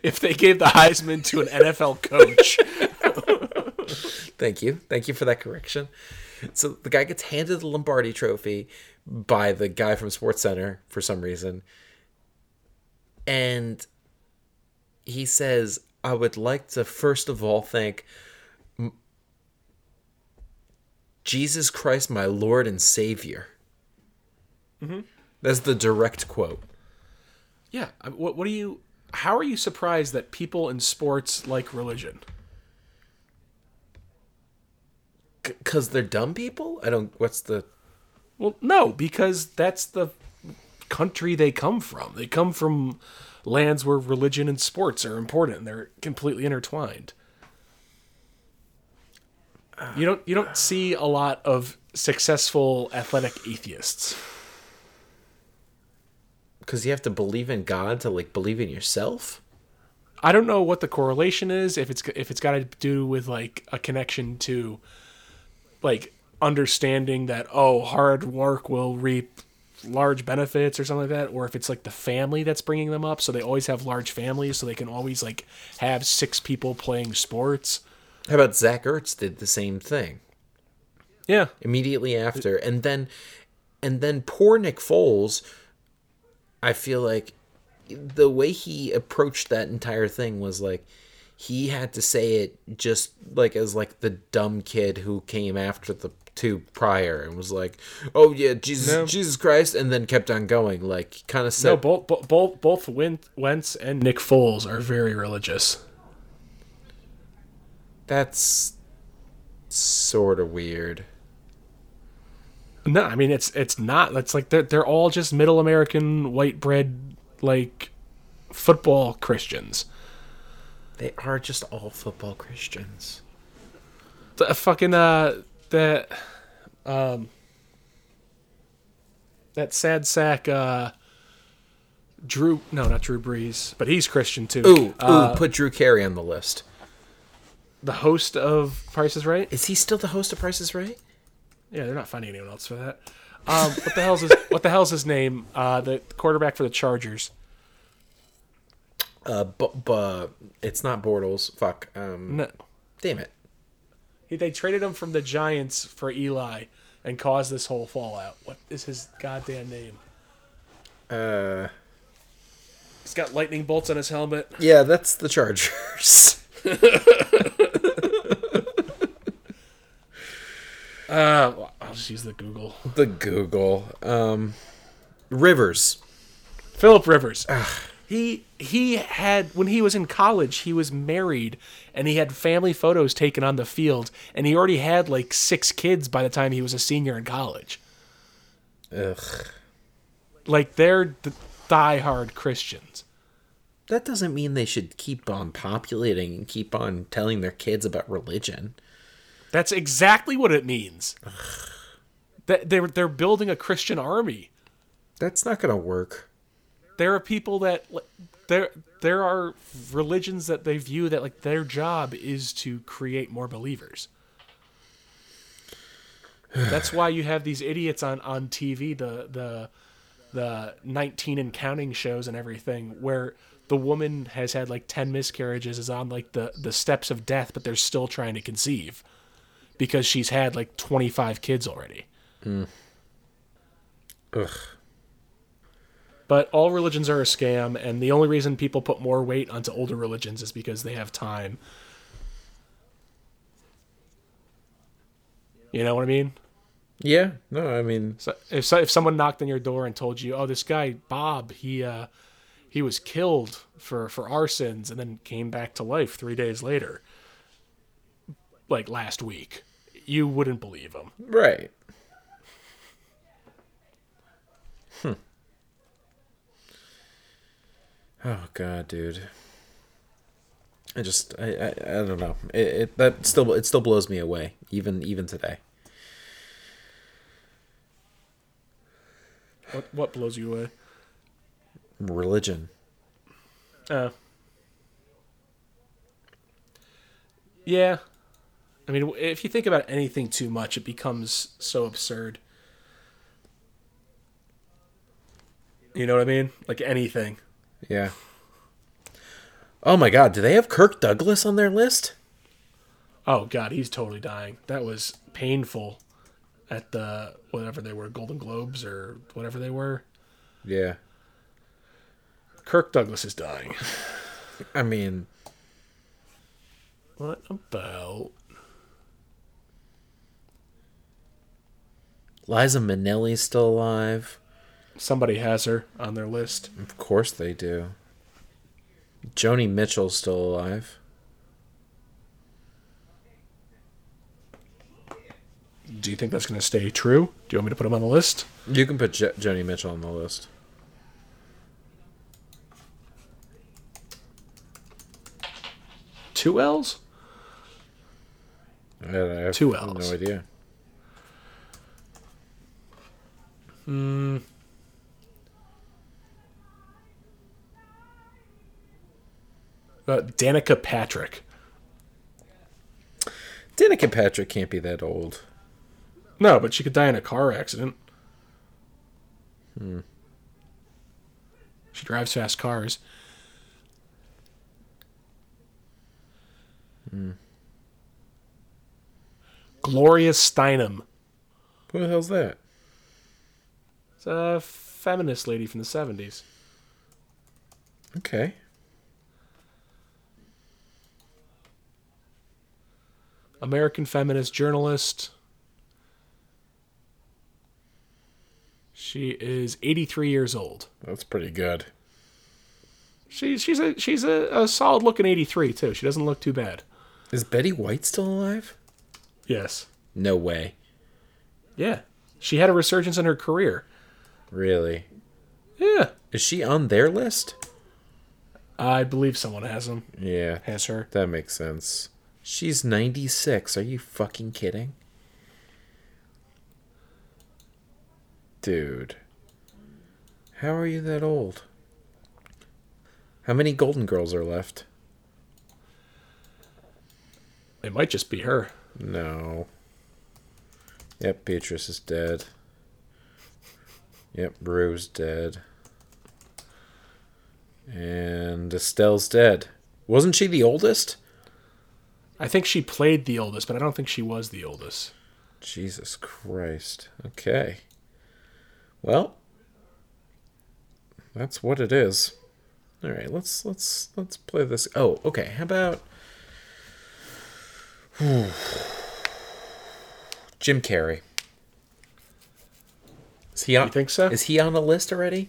if they gave the Heisman to an NFL coach. Thank you. Thank you for that correction. So the guy gets handed the Lombardi trophy by the guy from Sports Center for some reason. And he says, I would like to first of all thank Jesus Christ, my Lord and Savior. Mm-hmm. That's the direct quote. Yeah. What, what do you? How are you surprised that people in sports like religion? Because they're dumb people? I don't. What's the. Well, no, because that's the country they come from. They come from lands where religion and sports are important. They're completely intertwined. You don't you don't see a lot of successful athletic atheists. Because you have to believe in God to, like, believe in yourself? I don't know what the correlation is if it's if it's got to do with like a connection to like understanding that oh hard work will reap large benefits or something like that or if it's like the family that's bringing them up. So they always have large families so they can always like have six people playing sports. How about Zach Ertz did the same thing? yeah. Immediately after. And then and then poor Nick Foles I feel like the way he approached that entire thing was like he had to say it just like as like the dumb kid who came after the two prior and was like oh yeah Jesus No. Jesus Christ and then kept on going like kind of said no both both both, both Wentz and Nick Foles are very religious that's sort of weird No, I mean it's it's not. That's like they're they're all just middle American white bread like football Christians. they are just all football Christians The fucking uh that um that sad sack uh Drew no not Drew Brees but he's Christian too. ooh ooh Uh, put Drew Carey on the list the host of Price is Right. is he still the host of Price is Right Yeah, they're not finding anyone else for that. Um, what the hell's his what the hell's his name? Uh, the quarterback for the Chargers. Uh, but, but it's not Bortles. Fuck. Um, No, damn it. He, they traded him from the Giants for Eli and caused this whole fallout. What is his goddamn name? Uh, He's got lightning bolts on his helmet. yeah, that's the Chargers. Uh, well, I'll just use the Google. the Google. Um, Rivers. Philip Rivers. He he had when he was in college, he was married and he had family photos taken on the field, and he already had like six kids by the time he was a senior in college. Ugh. Like they're the, diehard Christians. That doesn't mean they should keep on populating and keep on telling their kids about religion. That's exactly what it means. that they're they're building a Christian army. That's not going to work. There are people that there there are religions that they view that like their job is to create more believers. That's why you have these idiots on on TV, the the the 19 and counting shows and everything where the woman has had like 10 miscarriages is on like the the steps of death but they're still trying to conceive because she's had like 25 kids already. Hmm. Ugh. But all religions are a scam, and the only reason people put more weight onto older religions is because they have time. You know what I mean? Yeah. No, I mean, So if so, if someone knocked on your door and told you, "Oh, this guy Bob, he uh, he was killed for for our sins and then came back to life three days later, like last week," you wouldn't believe him. right. Hmm. Oh god, dude. I just I I, I don't know. It, it that still it still blows me away even even today. What what blows you away? Religion. Uh, yeah. I mean, if you think about anything too much, it becomes so absurd. You know what I mean? Like anything. Yeah. Oh my god, do they have Kirk Douglas on their list? Oh god, he's totally dying. That was painful at the whatever they were, Golden Globes or whatever they were. Yeah. Kirk Douglas is dying. I mean, What about Liza Minnelli's still alive. Somebody has her on their list? Of course they do. Joni Mitchell's still alive. Do you think that's going to stay true? Do you want me to put him on the list? You can put jo- Joni Mitchell on the list. Two L's? I, Two no Ls. idea. Hmm. Uh, Danica Patrick. Danica Patrick can't be that old. No, but she could die in a car accident. She drives fast cars. Gloria Steinem. Who the hell's that? It's a feminist lady from the 70s. Okay. American feminist journalist. She is 83 years old. That's pretty good. She, she's a she's a, a solid looking 83 too. She doesn't look too bad. Is Betty White still alive? Yes. No way. Yeah. She had a resurgence in her career. Really? Yeah. Is she on their list? I believe someone has him. Yeah. Has her. That makes sense. She's 96. Are you fucking kidding? Dude. How are you that old? How many Golden Girls are left? It might just be her. No. Yep, Beatrice is dead. Yep, Rue's dead. And Estelle's dead. Wasn't she the oldest? I think she played the oldest, but I don't think she was the oldest. Jesus Christ. Okay. Well, that's what it is. All right, let's let's let's play this. Oh, okay. How about Jim Carrey? Is he on? You think so? Is he on the list already?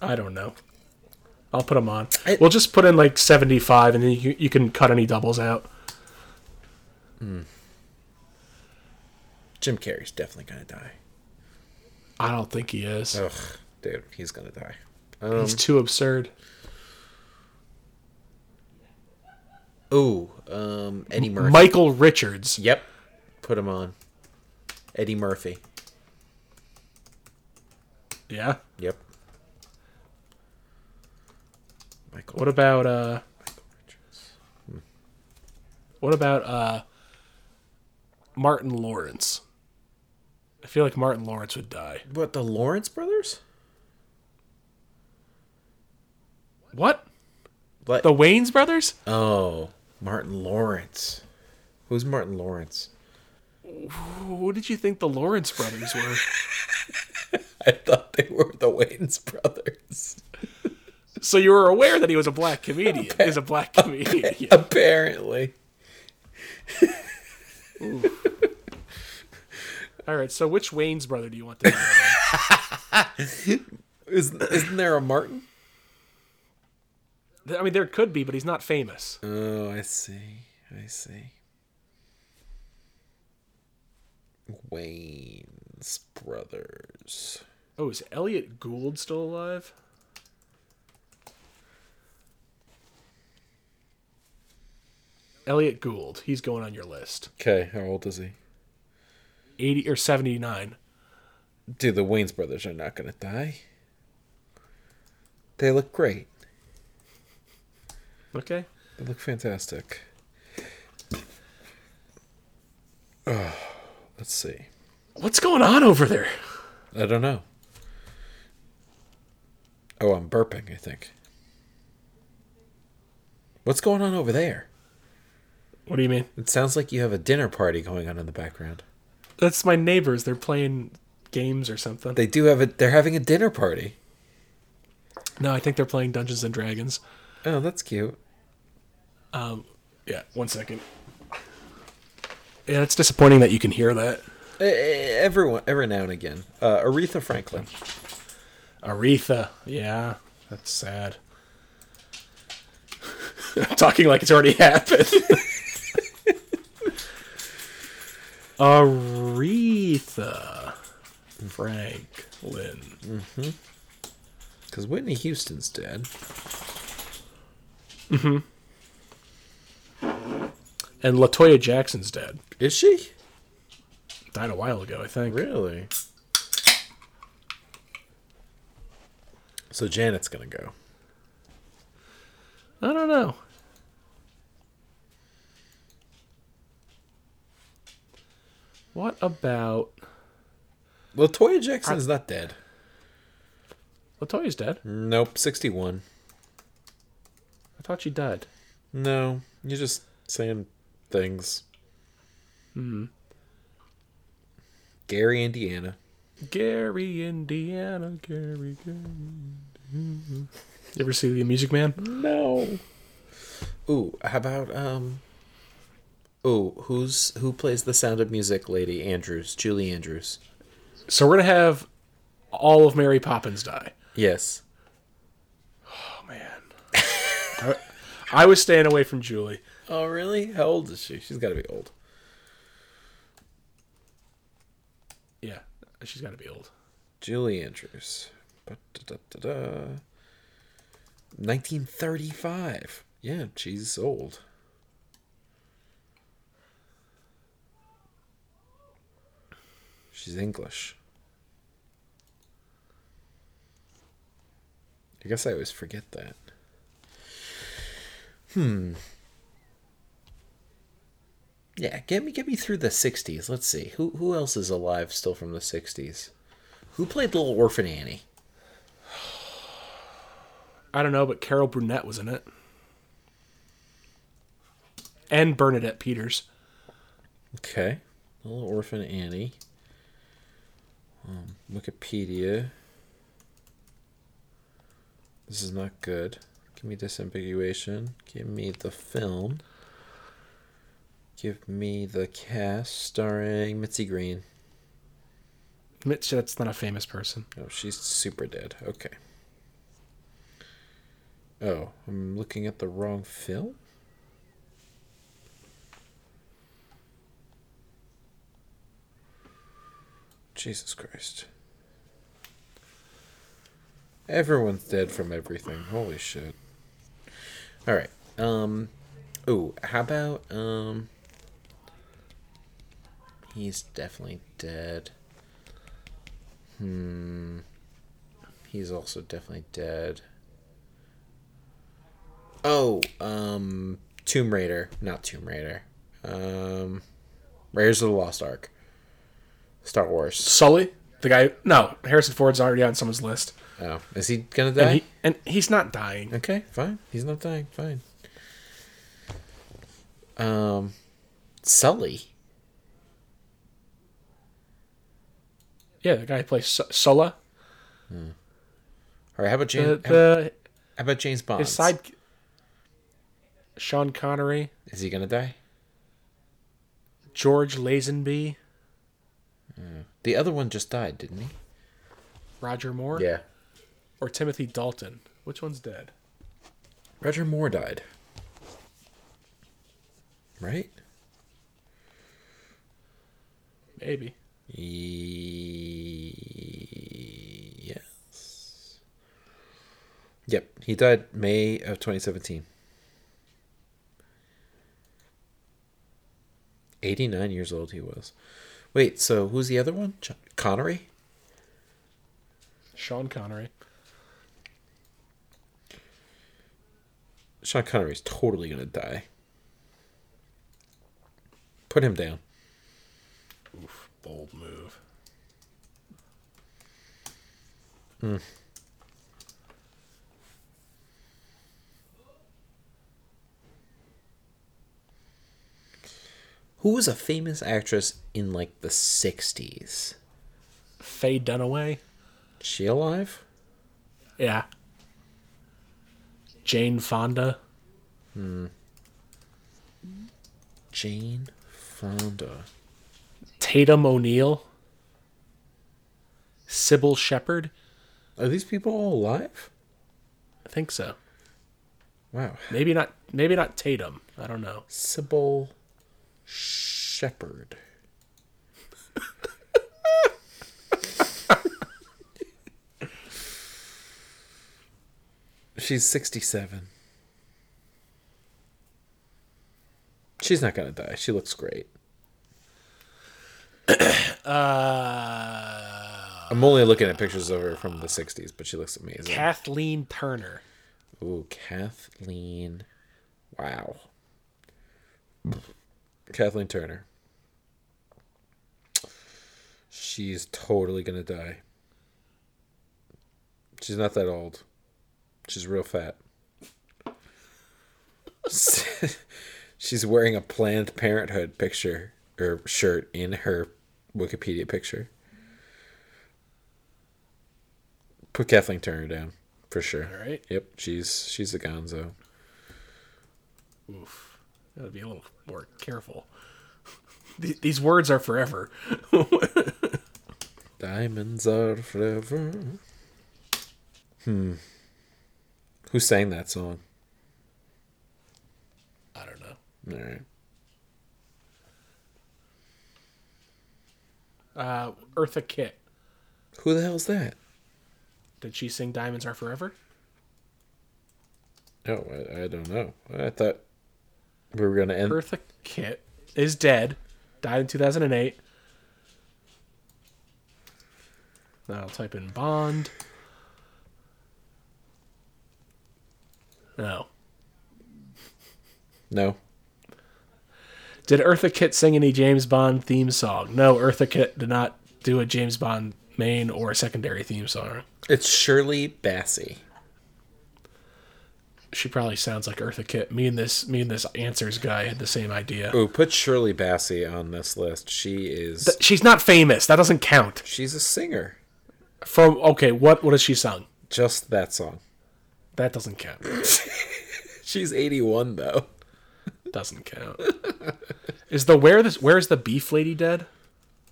I don't know. I'll put them on. I- we'll just put in like 75 and then you, you can cut any doubles out. Jim Carrey's definitely gonna die. I don't think he is. Ugh. dude, he's gonna die. Um, He's too absurd. ooh, um, Eddie Murphy. Michael Richards. Yep, put him on. Eddie Murphy. Yeah. Yep. Michael. What about uh Richards. what about uh Martin Lawrence? I feel like Martin Lawrence would die. What the Lawrence brothers? What? What? The Wayans brothers? oh, Martin Lawrence. Who's Martin Lawrence? Who did you think the Lawrence brothers were? I thought they were the Wayans brothers. So you were aware that he was a black comedian. Is a black comedian. Yeah. Apparently. All right. So which Wayans brother do you want to? Is, isn't there a Martin? I mean, there could be, but he's not famous. Oh, I see. I see. Wayans brothers. Oh, is Elliot Gould still alive? Elliot Gould. He's going on your list. Okay, how old is he? 80 or 79. Dude, the Wayans brothers are not gonna die. They look great. Okay. They look fantastic. Oh, let's see. What's going on over there? I don't know. Oh, I'm burping, I think. What's going on over there? What do you mean? It sounds like you have a dinner party going on in the background. That's my neighbors. They're playing games or something. They do have a they're having a dinner party. no, I think they're playing Dungeons and Dragons. Oh, that's cute. Um, yeah, one second. Yeah, it's disappointing that you can hear that. Everyone every now and again. Uh, Aretha Franklin. Aretha. Yeah, that's sad. I'm talking like it's already happened. Aretha Franklin. Because Whitney Houston's dead. Mm-hmm. And Latoya Jackson's dead. Is she? Died a while ago, I think. Really? So Janet's gonna go. I don't know. What about Well, Toya Jackson's not dead. Latoya's dead? Nope, 61. I thought she died. No, you're just saying things. Hmm. Gary, Indiana. Gary, Indiana, Gary, Gary. You ever see the Music Man? No. Ooh, how about um? Ooh, who's who plays the Sound of Music lady? Andrews, Julie Andrews. So we're gonna have all of Mary Poppins die. Yes. Oh man, I, I was staying away from Julie. Oh, really? How old is she? She's got to be old. Yeah, she's got to be old. Julie Andrews. 1935. Yeah, she's old. She's English. I guess I always forget that. Hmm. Yeah, get me get me through the 60s. Let's see. Who who else is alive still from the 60s? Who played Little Orphan Annie? I don't know, but Carol Burnett was in it, and Bernadette Peters. Okay. Little Orphan Annie. Um, Wikipedia. This is not good. Give me disambiguation. Give me the film. Give me the cast starring Mitzi Green. Mitch, that's not a famous person. Oh, she's super dead. Okay. Oh, I'm looking at the wrong film? Jesus Christ. Everyone's dead from everything. Holy shit. All right. Um. Oh, how about um. He's definitely dead. Hmm. He's also definitely dead. Oh, um, Tomb Raider, not Tomb Raider. Um, Raiders of the Lost Ark. Star Wars. Sully, the guy. No, Harrison Ford's already on someone's list, Oh, is he gonna die? and he and he's not dying. Okay, fine. He's not dying. Fine. Um, Sully. Yeah, the guy who plays Su- Sulla. All right. How about James? the how about James Bond? his side. Sean Connery, Is he gonna die? George Lazenby, The other one just died, didn't he? Roger Moore, Yeah. or Timothy Dalton. Which one's dead? Roger Moore died. Right? Maybe. Yes. Yep, he died May of 2017. 89 years old he was. Wait, so who's the other one? Ch- Connery? Sean Connery. Sean Connery's totally gonna die. Put him down. Oof, bold move. Hmm. Who was a famous actress in like the 60s? Faye Dunaway. She alive? Yeah. Jane Fonda. Hmm. Jane Fonda. Tatum O'Neal. Cybill Shepherd. Are these people all alive? I think so. Wow. Maybe not. Maybe not Tatum. I don't know. Cybill Shepherd. She's 67. She's not going to die. She looks great. Uh, I'm only looking at pictures of her from the 60s, but she looks amazing. Kathleen Turner. Ooh, Kathleen. Wow. Kathleen Turner. She's totally gonna die. She's not that old. She's real fat. She's wearing a Planned Parenthood picture or shirt in her Wikipedia picture. Put Kathleen Turner down for sure. All right. Yep, she's she's a gonzo. Oof. Gotta be a little more careful. These words are forever. Diamonds are forever. Hmm. Who sang that song? I don't know. All right. Uh, Eartha Kitt. Who the hell's that? Did she sing Diamonds Are Forever? Oh, I, I don't know. I thought we were gonna end. Eartha Kitt is dead. Died in 2008. Now I'll type in Bond. No. No. Did Eartha Kitt sing any James Bond theme song? No, Eartha Kitt did not do a James Bond main or secondary theme song. It's Shirley Bassey. She probably sounds like Eartha Kitt. Me and this me and this answers guy had the same idea. Oh, put Shirley Bassey on this list. She is. She's not famous. That doesn't count. she's a singer. From okay, what what has she sung? Just that song. That doesn't count. She's 81 though. Doesn't count. Is the where this where's the beef lady dead?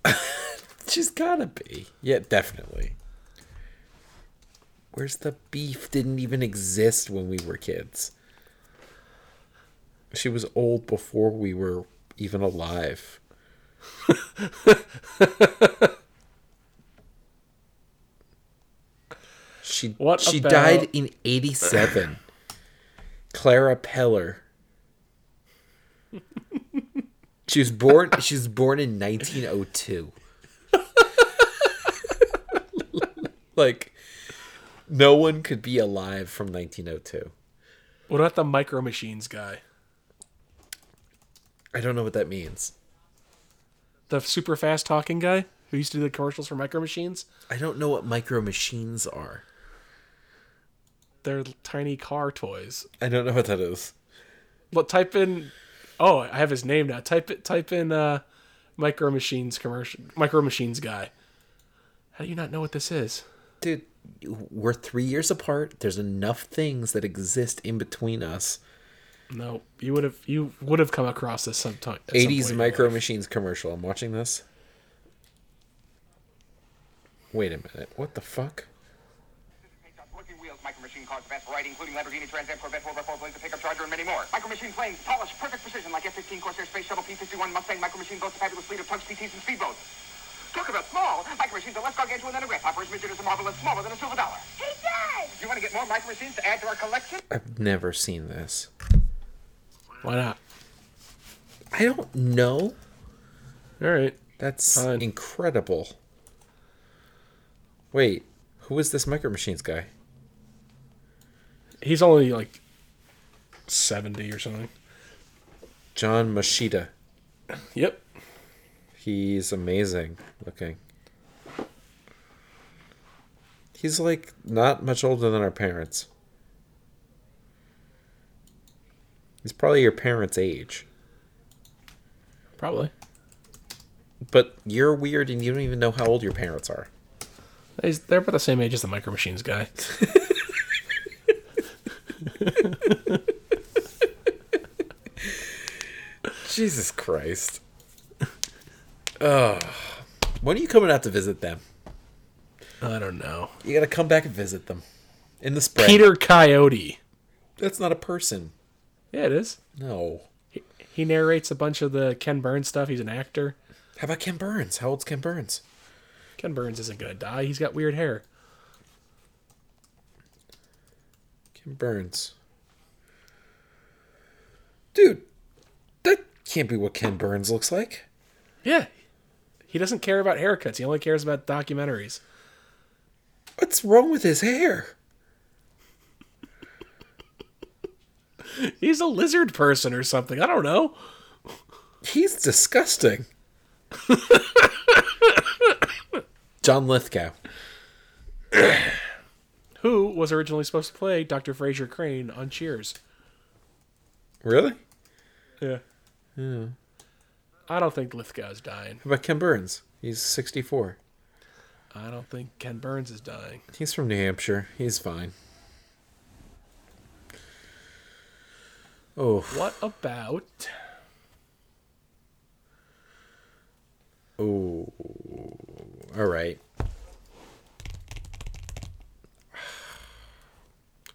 She's gotta be. Yeah, definitely. Where's the beef? Didn't even exist when we were kids. She was old before we were even alive. She What she about- died in 87. Clara Peller. She was born she was born in 1902. like no one could be alive from 1902. What about the Micro Machines guy? I don't know what that means. The super fast talking guy who used to do the commercials for Micro Machines? I don't know what micro machines are. They're tiny car toys. I don't know what that is. Look, type in. Oh, I have his name now. Type it. Type in uh, Micro Machines commercial. Micro Machines guy. How do you not know what this is? Dude, we're 3 years apart. There's enough things that exist in between us. No, you would have. You would have come across this sometime. at some 80s point in your micro machines commercial. I'm watching this. Wait a minute. What the fuck? Working wheels, Micro Machine cars, the best variety, including Lamborghini, Trans Am, Corvette, 4x4 Blazer, pickup charger, and many more. Micro Machine planes, polished, perfect precision, like F-15 Corsair, Space Shuttle, P-51 Mustang. Micro Machine boasts a fabulous fleet of tugs, PTs, and speedboats. Talk about small. Micro Machines are less gargantuan than a grasshopper, as midget as a marvel and smaller than a silver dollar. Hey, Dad! You want to get more Micro Machines to add to our collection? I've never seen this. Why not? I don't know. All right. That's Fine. incredible. Wait, who is this micro machines guy? He's only like seventy or something. John Moschitta. Yep. He's amazing looking. He's like not much older than our parents. He's probably your parents' age. Probably. But you're weird and you don't even know how old your parents are. They're about the same age as the Micro Machines guy. Jesus Christ. Ugh. When are you coming out to visit them? I don't know. You gotta come back and visit them. In the spring. Peter Coyote. That's not a person. Yeah, it is. No. He narrates a bunch of the Ken Burns stuff. He's an actor. How about Ken Burns? How old's Ken Burns? Ken Burns isn't gonna die. He's got weird hair. Ken Burns. Dude, that can't be what Ken Burns looks like. Yeah. He doesn't care about haircuts. He only cares about documentaries. What's wrong with his hair? He's a lizard person or something. I don't know. He's disgusting. John Lithgow. Who was originally supposed to play Dr. Frasier Crane on Cheers? Really? Yeah. Yeah. I don't think Lithgow's dying. How about Ken Burns? He's 64. I don't think Ken Burns is dying. He's from New Hampshire. He's fine. Oh, What about oh. All right.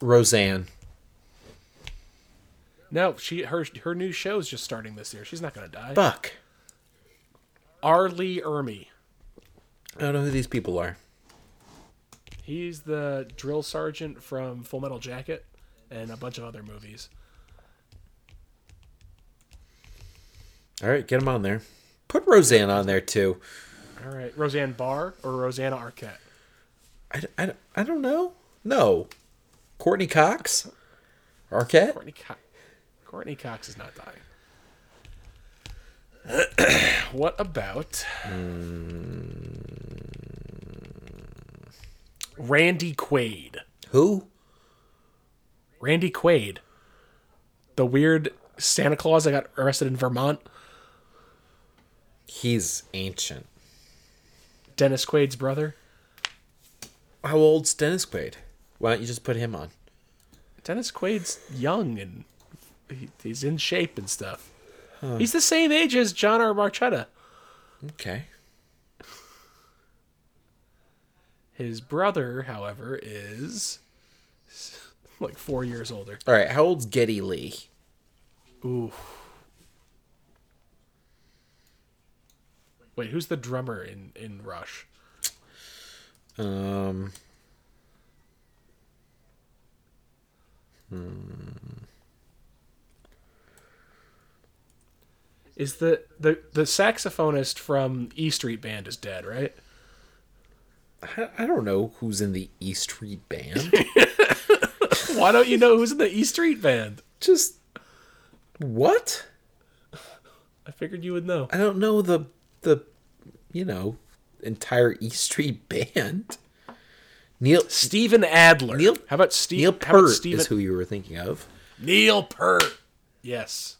Roseanne. no? She her her new show is just starting this year. She's not gonna die. Fuck. R. Lee Ermey. I don't know who these people are. He's the drill sergeant from Full Metal Jacket and a bunch of other movies. All right, get him on there. Put Roseanne on there too. All right, Roseanne Barr or Rosanna Arquette. I, I, I don't know. No. Courteney Cox? Arquette? Courtney Co- Courteney Cox is not dying. what about hmm, Randy Quaid? Who? Randy Quaid, the weird Santa Claus that got arrested in Vermont. He's ancient. Dennis Quaid's brother. How old's Dennis Quaid? Why don't you just put him on? Dennis Quaid's young and he, he's in shape and stuff. He's the same age as John R. Moschitta. Okay. His brother, however, is like four years older. All right. How old's Geddy Lee? Ooh. Wait, who's the drummer in in Rush? Um. Is the, the the saxophonist from E Street Band is dead, right? I, I don't know who's in the E Street Band. Why don't you know who's in the E Street Band? Just what? I figured you would know. I don't know the the you know entire E Street Band. Neil Steven Adler. Neil- How about Steve? Neil about Steven? is who you were thinking of. Neil Peart. Yes.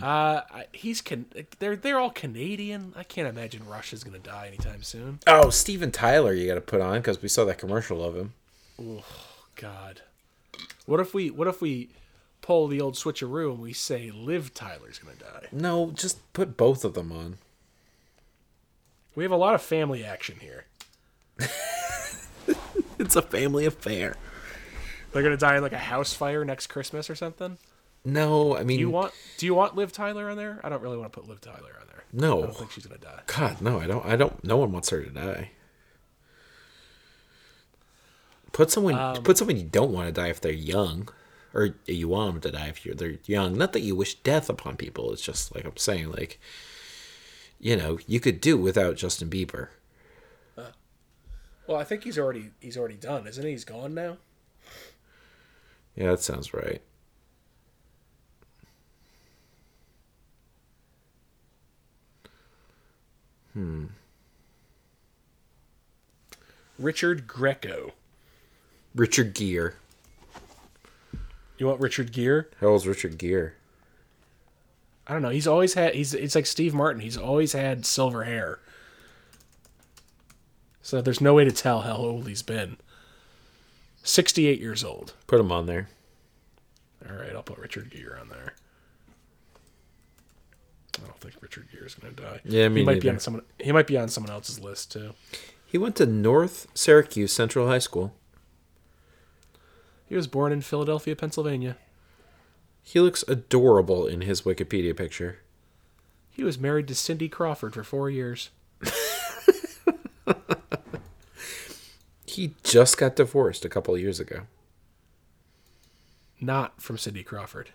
Uh, he's can. They're they're all Canadian. I can't imagine Russia's gonna die anytime soon. Oh, Steven Tyler, you got to put on because we saw that commercial of him. Oh God. What if we what if we pull the old switcheroo and we say Liv Tyler's gonna die? No, just put both of them on. We have a lot of family action here. It's a family affair. They're gonna die in like a house fire next Christmas or something. No, I mean, Do you want Do you want Liv Tyler on there? I don't really want to put Liv Tyler on there. No, I don't think she's gonna die. God, no, I don't. I don't. No one wants her to die. Put someone. Um, put someone you don't want to die if they're young, or you want them to die if you're they're young. Not that you wish death upon people. It's just like I'm saying, like, you know, you could do without Justin Bieber. Uh, well, I think he's already he's already done, isn't he? He's gone now. Yeah, that sounds right. Hmm. Richard Greco. Richard Gere. You want Richard Gere? How old's Richard Gere? I don't know. He's always had. He's it's like Steve Martin. He's always had silver hair. So there's no way to tell how old he's been. Sixty-eight years old. Put him on there. All right, I'll put Richard Gere on there. I don't think Richard Gere is going to die. Yeah, me he might be on someone. He might be on someone else's list too. He went to North Syracuse Central High School. He was born in Philadelphia, Pennsylvania. He looks adorable in his Wikipedia picture. He was married to Cindy Crawford for four years. He just got divorced a couple of years ago. Not from Cindy Crawford.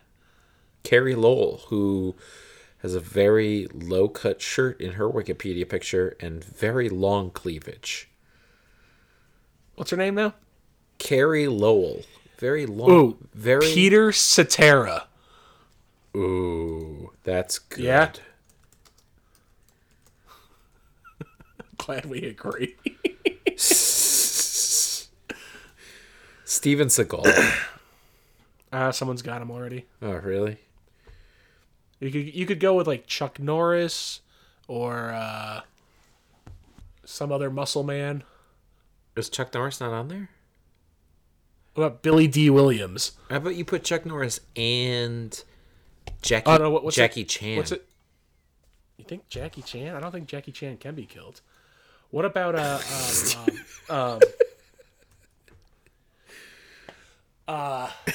Carey Lowell, who has a very low cut shirt in her Wikipedia picture and very long cleavage. What's her name now? Carey Lowell. Very long. Ooh, very. Peter Cetera. Ooh, that's good. Yeah? Glad we agree. Steven Seagal. Uh, someone's got him already. oh, really? You could you could go with like Chuck Norris or uh, some other muscle man. Is Chuck Norris not on there? What about Billy Dee Williams? How about you put Chuck Norris and Jackie, Oh no, what, what's Jackie it, Chan? What's it? You think Jackie Chan? I don't think Jackie Chan can be killed. What about uh um, um, um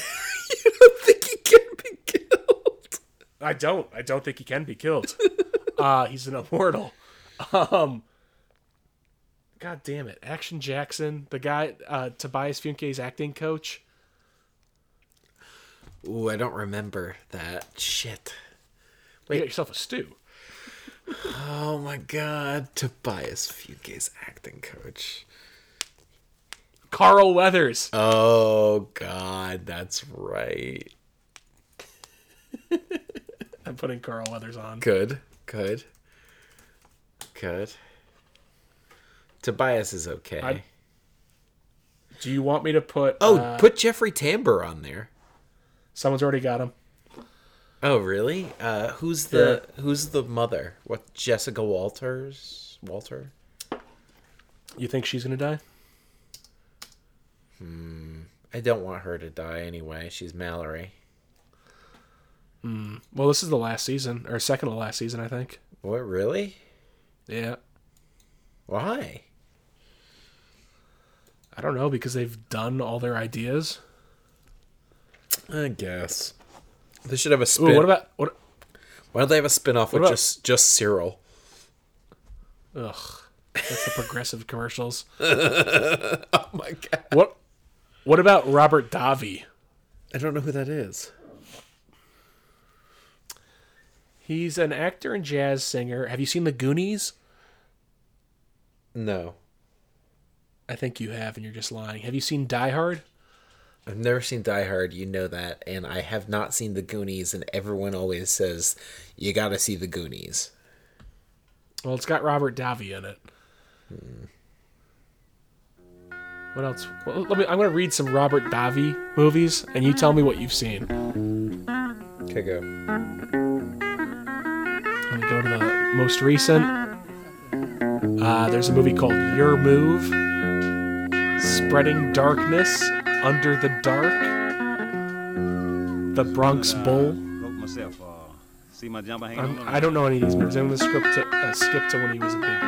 think he can be killed. I don't. I don't think he can be killed. uh he's an immortal. Um God damn it. Action Jackson, the guy uh Tobias Funke's acting coach. Ooh, I don't remember that. Shit. You got yourself a stew. Oh my god. Tobias Funke's acting coach. Carl Weathers. Oh god, that's right. I'm putting Carl Weathers on. Good. Good. Good. Tobias is okay. I- Do you want me to put oh, uh, put Jeffrey Tambor on there. someone's already got him. Oh, really? Uh, who's the who's the mother? What Jessica Walters? Walter? You think she's gonna die? Hmm. I don't want her to die anyway. She's Mallory. Hmm. Well, this is the last season, or second to last season, I think. What really? Yeah. Why? I don't know because they've done all their ideas. I guess they should have a spin. Ooh, what about what? Why don't they have a spin-off with about- just just Cyril? Ugh, that's the progressive commercials. Oh my god! What? What about Robert Davi? I don't know who that is. He's an actor and jazz singer. Have you seen The Goonies? No. I think you have, and you're just lying. Have you seen Die Hard? I've never seen Die Hard, you know that, and I have not seen The Goonies, and everyone always says you got to see The Goonies. Well, it's got Robert Davi in it. What else? Well, let me. I'm going to read some Robert Davi movies, and you tell me what you've seen. Okay, go. Go to the most recent. Uh, there's a movie called Your Move, Spreading Darkness, Under the Dark, The Bronx Bull. Uh, see my jumper hanging I'm, on. I don't know any of these movies. I'm going to skip to, uh, skip to when he was a big,